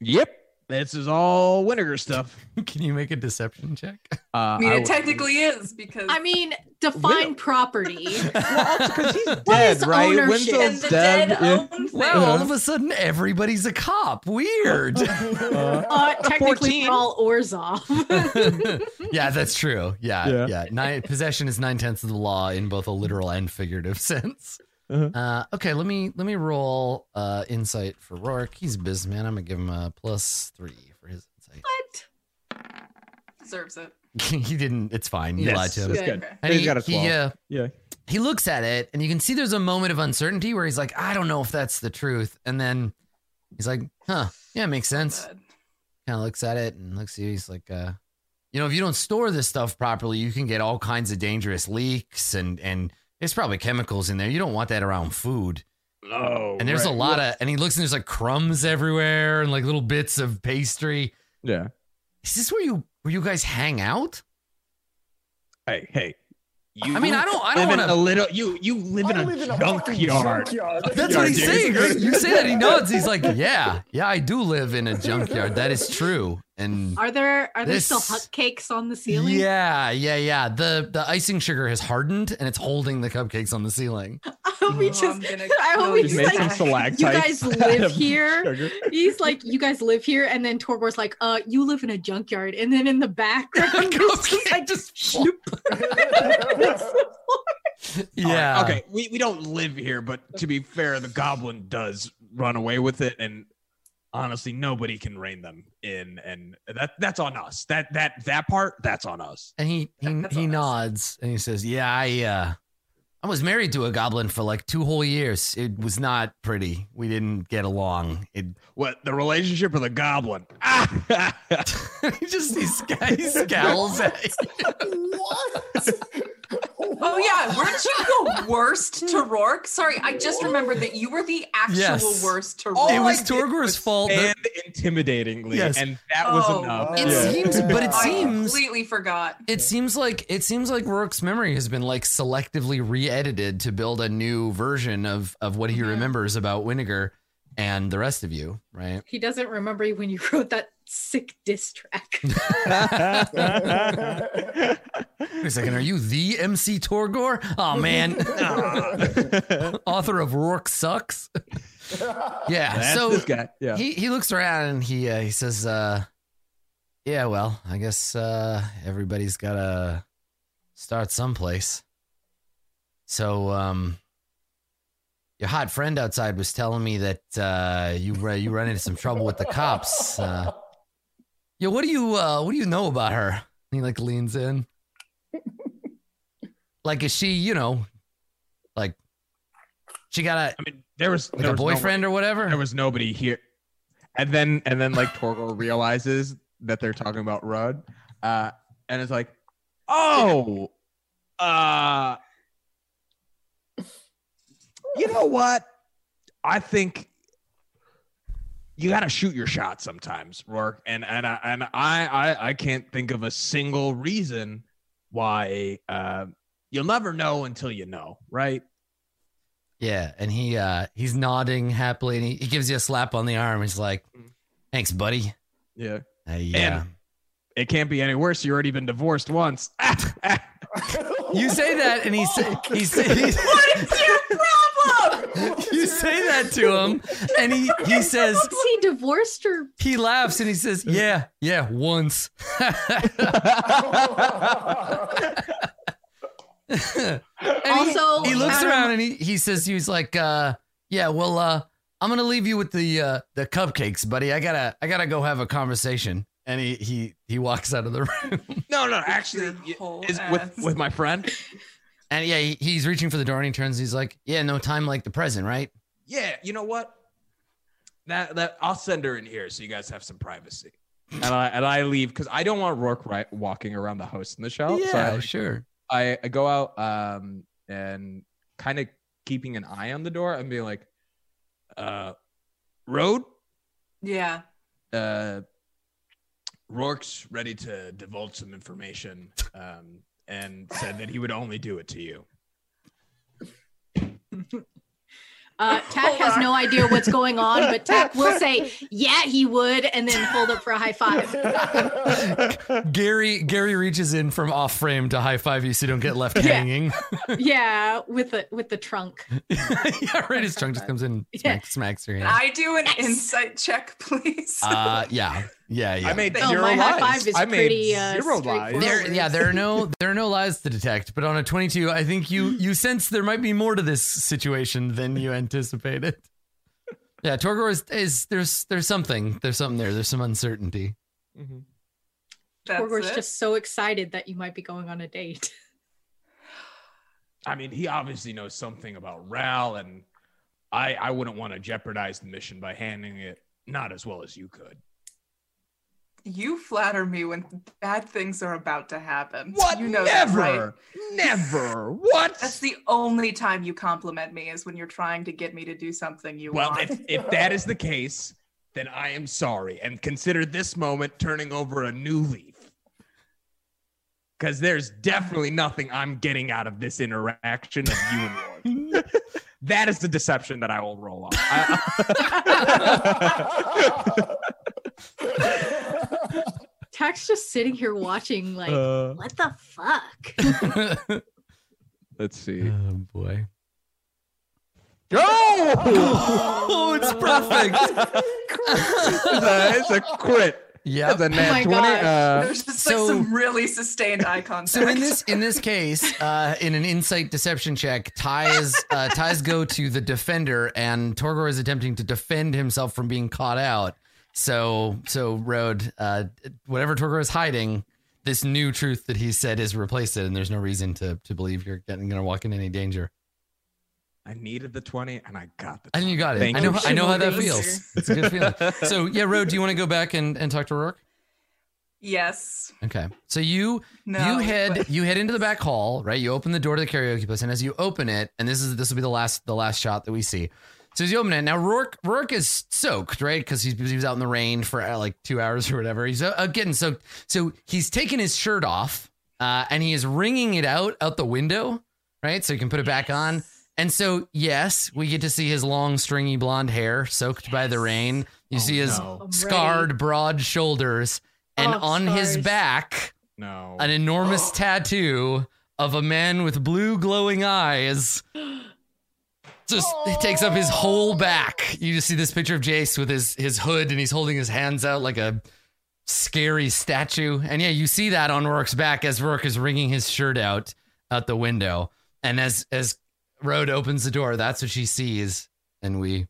yep, this is all Winnegar stuff. Can you make a deception check? Uh, I mean, it would- technically is because I mean, define property. because he's What dead, is right? ownership? Winslow's the dead dead. yeah. own Wow, all of a sudden everybody's a cop. Weird. Uh, Uh, technically, 14. we're all Orzhov. yeah, that's true. Yeah, Yeah. yeah. Nine, possession is nine tenths of the law in both a literal and figurative sense. Uh-huh. Uh, okay, let me let me roll uh, insight for Rourke. He's a businessman. I'm gonna give him a plus three for his insight. what deserves it. he didn't. It's fine. You Yes, lied to him. that's Good. good. And He's he, got a he, uh, Yeah. he looks at it, and you can see there's a moment of uncertainty where he's like, I don't know if that's the truth, and then he's like, Huh? Yeah, it makes sense. Kind of looks at it and looks at you. He's like, uh, you know, if you don't store this stuff properly, you can get all kinds of dangerous leaks and and there's probably chemicals in there. You don't want that around food. No. And there's a lot of and he looks and there's like crumbs everywhere and like little bits of pastry. Yeah. Is this where you where you guys hang out? Hey, hey. You I mean, I don't I don't live in want a to little. You you live in I a live in a junkyard. junkyard. That's what he's saying. right? You say that he nods. He's like, "Yeah, yeah, I do live in a junkyard. That is true." And Are there are there still cupcakes on the ceiling? yeah, yeah, yeah. The the icing sugar has hardened and it's holding the cupcakes on the ceiling. I hope we Oh, just I'm gonna I hope kill we you Just just make like some stalactites. you guys live here. He's like, you guys live here, and then Torgor's like, uh, you live in a junkyard, and then in the background, it's just like just shnoop. yeah. Okay, we, we don't live here, but to be fair, the goblin does run away with it, and honestly, nobody can rein them in, and that that's on us. That that that part, that's on us. And he he, he honest. nods and he says, "Yeah, I uh I was married to a goblin for like two whole years. It was not pretty. We didn't get along. It What the relationship with a goblin? he just he, sc- he scowls at you. what? Oh yeah, weren't you the worst to Rourke? Sorry, I just remembered that you were the actual Yes. worst to Oh, Rourke. It was I Torgor's fault. that- and intimidatingly, Yes. and that was Oh. enough. It Yeah. seems, but it I seems completely forgot. it seems like it seems like Rourke's memory has been like selectively re-edited to build a new version of of what he Mhm. remembers about Winnegar and the rest of you, right? He doesn't remember when you wrote that sick diss track. Wait a second, are you the MC Torgor? Oh man, author of Rourke sucks. Yeah, That's so this guy. Yeah. he he looks around and he uh, he says, uh, "Yeah, well, I guess uh, everybody's got to start someplace." So, um, your hot friend outside was telling me that uh, you uh, you run into some trouble with the cops. Uh, yeah, what do you uh, what do you know about her? He like leans in. Like, is she you know, like, she got a I mean, there was like there a was no- boyfriend or whatever? there was nobody here, and then and then like Torgor realizes that they're talking about Rudd, uh, and it's like, oh, uh, you know what? I think you got to shoot your shot sometimes, Rourke. And and I and I I I can't think of a single reason why. Uh, you'll never know until you know, right? Yeah, and he uh he's nodding happily and he, he gives you a slap on the arm. He's like, Thanks, buddy. Yeah. Uh, yeah. It can't be any worse. You already been divorced once. you say that and he he's, he say, What is your problem? you say that to him and he he says he divorced or he laughs and he says, "Yeah, yeah, once." And he- Also, he, looks Adam- around and he, he says he's like uh yeah well uh i'm gonna leave you with the uh the cupcakes buddy. I gotta i gotta go have a conversation. And he he he walks out of the room. No, no, actually, Your y- whole is with with my friend. And yeah he, he's reaching for the door and he turns he's like yeah no time like the present right Yeah, you know what? That that I'll send her in here so you guys have some privacy. And I and I leave because I don't want Rourke right walking around the house in the show. so yeah I, sure I, I go out um and kind of keeping an eye on the door and being like, uh, Road, Yeah. uh, Rourke's ready to divulge some information, um, and said that he would only do it to you. uh Tack has no idea what's going on, but Tack will say, Yeah, he would, and then hold up for a high five. gary gary reaches in from off frame to high five you so you don't get left Yeah. hanging Yeah, with the with the trunk. yeah right his trunk just comes in and Yeah. smacks, smacks your Can hand I do an Nice. insight check, please? uh yeah yeah yeah I made No, zero my lies. high five is I made pretty, uh, zero lies. There, yeah, there are no there are no lies to detect, but on a 22, I think you you sense there might be more to this situation than you anticipated. Yeah, Torgor is, is there's there's something there's something there. There's some uncertainty. Mhm. That's Torgor's it? just so excited that you might be going on a date. I mean, he obviously knows something about Ral, and I I wouldn't want to jeopardize the mission by handling it not as well as you could. You flatter me when bad things are about to happen. What? You know that, Never. right? Never. What? That's the only time you compliment me is when you're trying to get me to do something you well, want. if, if that is the case, then I am sorry and consider this moment turning over a new leaf. Because there's definitely nothing I'm getting out of this interaction of you and Roy. that is the deception that I will roll on. I- Tech's just sitting here watching, like, Uh, what the fuck? let's see. oh boy. Go! Oh, it's perfect. it's, a, it's a crit. Yep. That's a nat my gosh. Uh, There's just so- like some really sustained eye contact. So in this in this case, uh, in an insight deception check, ties uh, ties go to the defender, and Torgor is attempting to defend himself from being caught out. So so Road, uh, whatever Torgor is hiding, this new truth that he said is replaced it, and there's no reason to to believe you're getting gonna walk in any danger. I needed the 20 and I got the And you got it. Thank I know you. I know how that feels. It's a good feeling. So yeah, Road, do you want to go back and, and talk to Rourke? yes. Okay. So you No. you head but- you head into the back hall, right? You open the door to the karaoke place, and as you open it, and this is this will be the last the last shot that we see. So he's you open it, now Rourke Rourke is soaked, right? Because he's he was out in the rain for uh, like two hours or whatever. He's uh, getting soaked. So he's taking his shirt off, uh, and he is wringing it out out the window, right? So he can put it back on. And so yes, we get to see his long stringy blonde hair soaked by the rain. You Oh, see his no. Scarred broad shoulders, and Oh, on his back No. an enormous tattoo of a man with blue glowing eyes. Just it takes up his whole back. You just see this picture of Jace with his his hood and he's holding his hands out like a scary statue. And yeah, you see that on Rourke's back as Rourke is wringing his shirt out out the window. And as as Road opens the door, that's what she sees, and we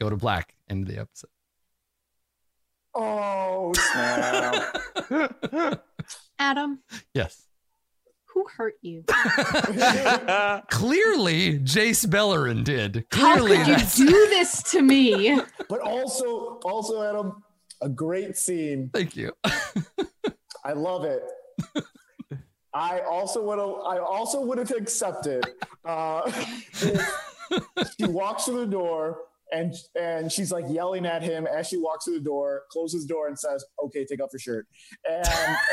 go to black end of the episode. Oh snap! Adam, Yes. Who hurt you? Clearly, Jace Beleren did. How Clearly, could you do this to me? but also, also, Adam, a great scene. Thank you. I love it. I also would have. I also would have accepted uh, she walks through the door and and she's like yelling at him as she walks through the door, closes the door, and says, "Okay, take off your shirt." And,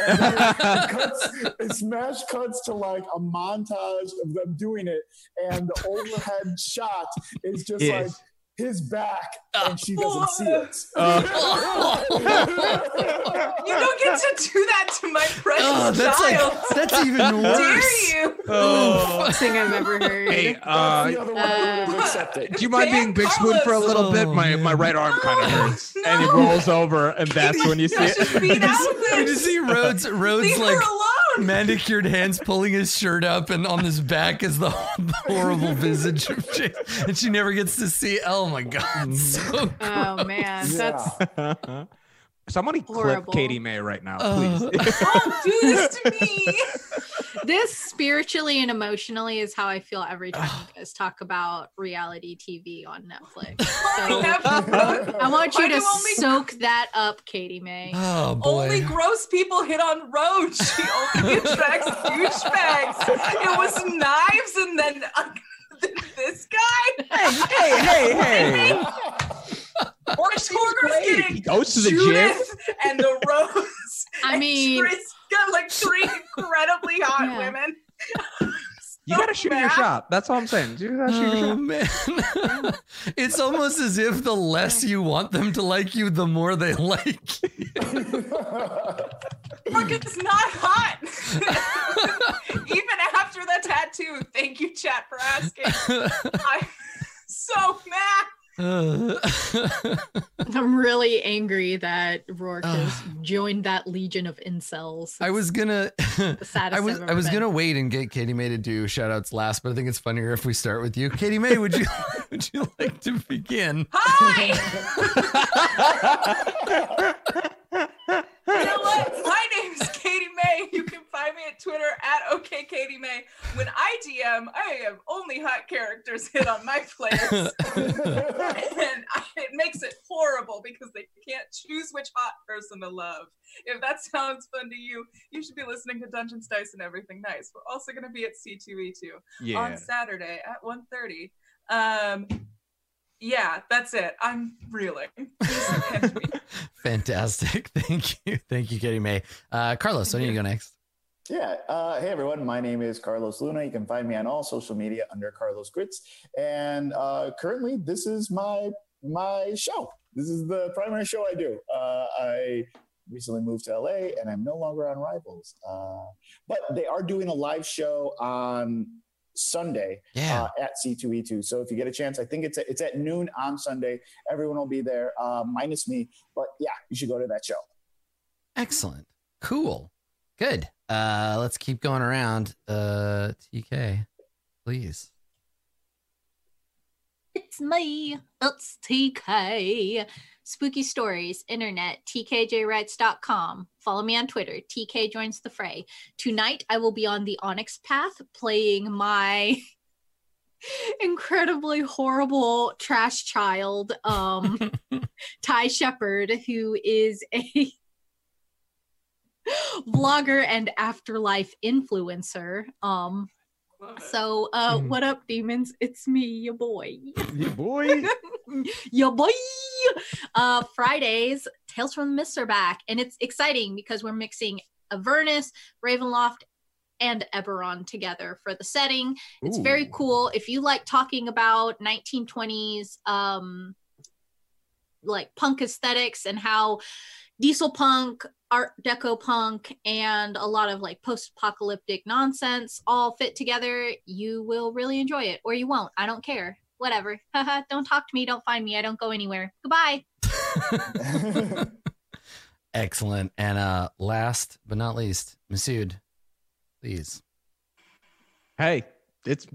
and it cuts, it smash cuts to like a montage of them doing it, and the overhead shot is just Yes. like his back, ah. and she doesn't see it. Ah. You don't get to do that to my precious Oh, ah, that's child. like that's even How worse. dare you? Oh. Thing I've ever heard. Hey, That's uh, the other one I would have uh, accepted. do you mind being Big Spoon for a little bit? Oh, My my right arm oh, kind of No, hurts, and he rolls over, and that's when you see Let's it. You just see Rhodes Rhodes Leave like her alone. Manicured hands pulling his shirt up and on his back is the horrible visage of Jay. And she never gets to see oh my god. So Oh man, that's Yeah. Somebody clip Horrible. Katie May right now, Uh, please. Don't do this to me. this spiritually and emotionally is how I feel every time you guys talk about reality TV on Netflix. So I want you Why to only- soak that up, Katie May. oh boy. Only gross people hit on road. She only attracts douchebags. It was knives and then uh, this guy. hey, hey, hey! Or Torgor's He getting goes to the gym. And the Rose. I mean- Tris got like three incredibly hot Yeah. women. You gotta shoot your shot. That's all I'm saying. You gotta shoot your Oh shot. man. it's almost as if the less you want them to like you, the more they like you. Mark is not hot. Even after the tattoo. Thank you, chat, for asking. I'm so mad. Uh, I'm really angry that Rourke has joined that legion of incels. I was gonna the I was I've I ever was been. gonna wait and get Katie May to do shout outs last, but I think it's funnier if we start with you. Katie May, would you would you like to begin? Hi. you know what? My name's Katie May. You can find me at Twitter at OKKatieMay. When I DM, I have only hot characters hit on my players. and I, it makes it horrible because they can't choose which hot person to love. If that sounds fun to you, you should be listening to Dungeons, Dice, and Everything Nice. We're also going to be at C2E2 Yeah. on Saturday at 1.30. Um, yeah, that's it. I'm reeling. Please catch me. Fantastic. Thank you. Thank you, Katie May. Uh, Carlos, why don't you go next? Yeah. Uh, hey, everyone. My name is Carlos Luna. You can find me on all social media under Carlos Grits. And uh, currently, this is my my show. This is the primary show I do. Uh, I recently moved to LA, and I'm no longer on Rivals. Uh, but they are doing a live show on Sunday Yeah. uh, at C2E2. So if you get a chance, I think it's at, it's at noon on Sunday. Everyone will be there, uh, minus me. But yeah, you should go to that show. Excellent. Cool. Good. Uh, let's keep going around. Uh, TK, please. It's me. It's TK. Spooky Stories, Internet, tkjwrites.com. Follow me on Twitter. TK joins the fray. Tonight, I will be on the Onyx Path playing my incredibly horrible trash child, um, Ty Shepard, who is a blogger and afterlife influencer. Um. So, uh, Mhm. what up, demons? It's me, your boy. Yeah, boy. your boy. Uh, Fridays, Tales from the Mists are back, and it's exciting because we're mixing Avernus, Ravenloft, and Eberron together for the setting. It's very cool. If you like talking about 1920s, um, like punk aesthetics and how diesel punk, art deco punk, and a lot of like post apocalyptic nonsense all fit together, you will really enjoy it, or you won't. I don't care. Whatever. Haha, don't talk to me. Don't find me. I don't go anywhere. Goodbye. Excellent. And uh, last but not least, Masood, please. Hey, it's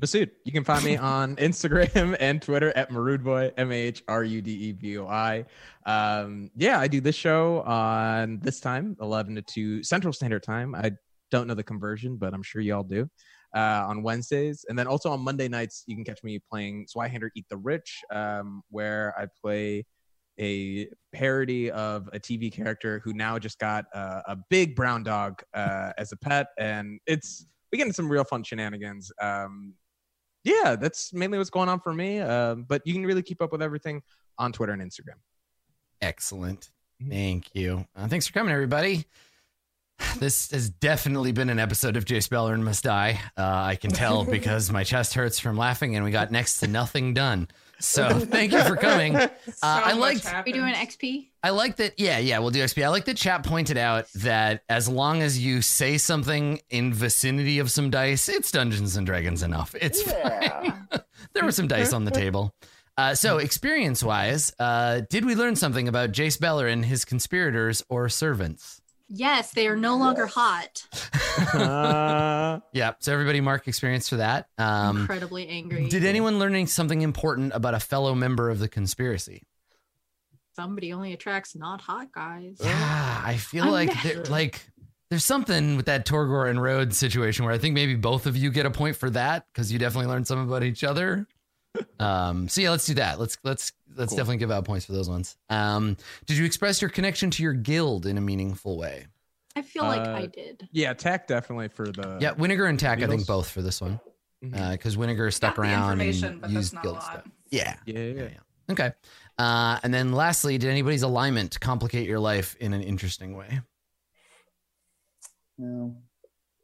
Masood. You can find me on Instagram and Twitter at Mahrudeboi, M A H R U D E B O I. Um, yeah, I do this show on this time, 11 to 2 Central Standard Time. I don't know the conversion, but I'm sure y'all do. Uh, on Wednesdays. And then also on Monday nights, you can catch me playing Zweihander Eat the Rich, um, where I play a parody of a TV character who now just got uh, a big brown dog uh, as a pet. And it's, we get into some real fun shenanigans. Um, yeah, that's mainly what's going on for me. Um, but you can really keep up with everything on Twitter and Instagram. Excellent. Mhm. Thank you. Uh, thanks for coming, everybody. This has definitely been an episode of Jace Beleren Must Die. Uh, I can tell because my chest hurts from laughing and we got next to nothing done. So thank you for coming. So I much liked- Are we doing XP? I like that. Yeah, yeah, we'll do XP. I like that chat pointed out that as long as you say something in vicinity of some dice, it's Dungeons and Dragons enough. It's yeah. there were some dice on the table. Uh, so, experience wise, uh, did we learn something about Jace Beleren, his conspirators, or servants? Yes, they are no longer hot. Uh, Yeah. So, everybody mark experience for that. Um, Incredibly angry. did anyone learn something important about a fellow member of the conspiracy? Somebody only attracts not hot guys. Yeah, I feel I'm like mad. there, like there's something with that Torgor and Rhodes situation where I think maybe both of you get a point for that because you definitely learned something about each other. Um, so yeah, let's do that. Let's let's let's Cool. definitely give out points for those ones. Um, did you express your connection to your guild in a meaningful way? I feel like Uh, I did. yeah, Tack definitely for the. yeah, Winnegar and Tack, I think both for this one because Winnegar stuck around and used guild lot. stuff. Yeah. yeah, yeah, yeah. Okay. Uh, and then lastly, did anybody's alignment complicate your life in an interesting way? No,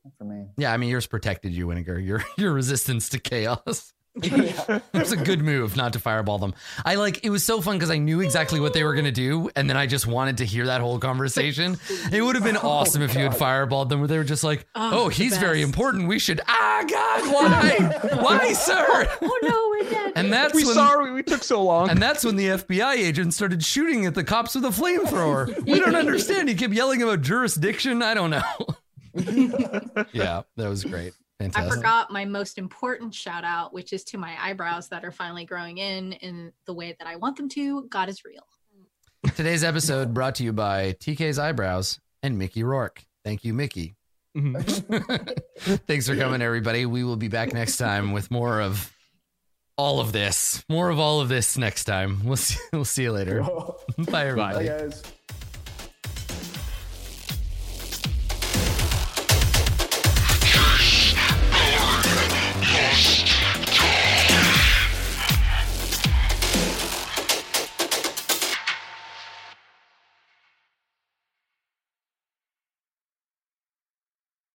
not for me. Yeah, I mean yours protected you, Winnegar. Your your resistance to chaos. Yeah. It was a good move not to fireball them. I like it was so fun because I knew exactly what they were gonna do, and then I just wanted to hear that whole conversation. It would have been Oh, awesome if you had fireballed them, where they were just like, Oh, "Oh, he's very important. We should." Ah, God, why, why, sir? oh no, we're dead. And that's we when, sorry we took so long. and that's when the FBI agent started shooting at the cops with a flamethrower. We don't understand. He kept yelling about jurisdiction. I don't know. yeah, that was great. I forgot my most important shout out, which is to my eyebrows that are finally growing in in the way that I want them to. God is real. Today's episode brought to you by TK's Eyebrows and Mickey Rourke. Thank you, Mickey. Mhm. Thanks for coming, everybody. We will be back next time with more of all of this. More of all of this next time. We'll see, we'll see you later. Bye, everybody. Bye, guys.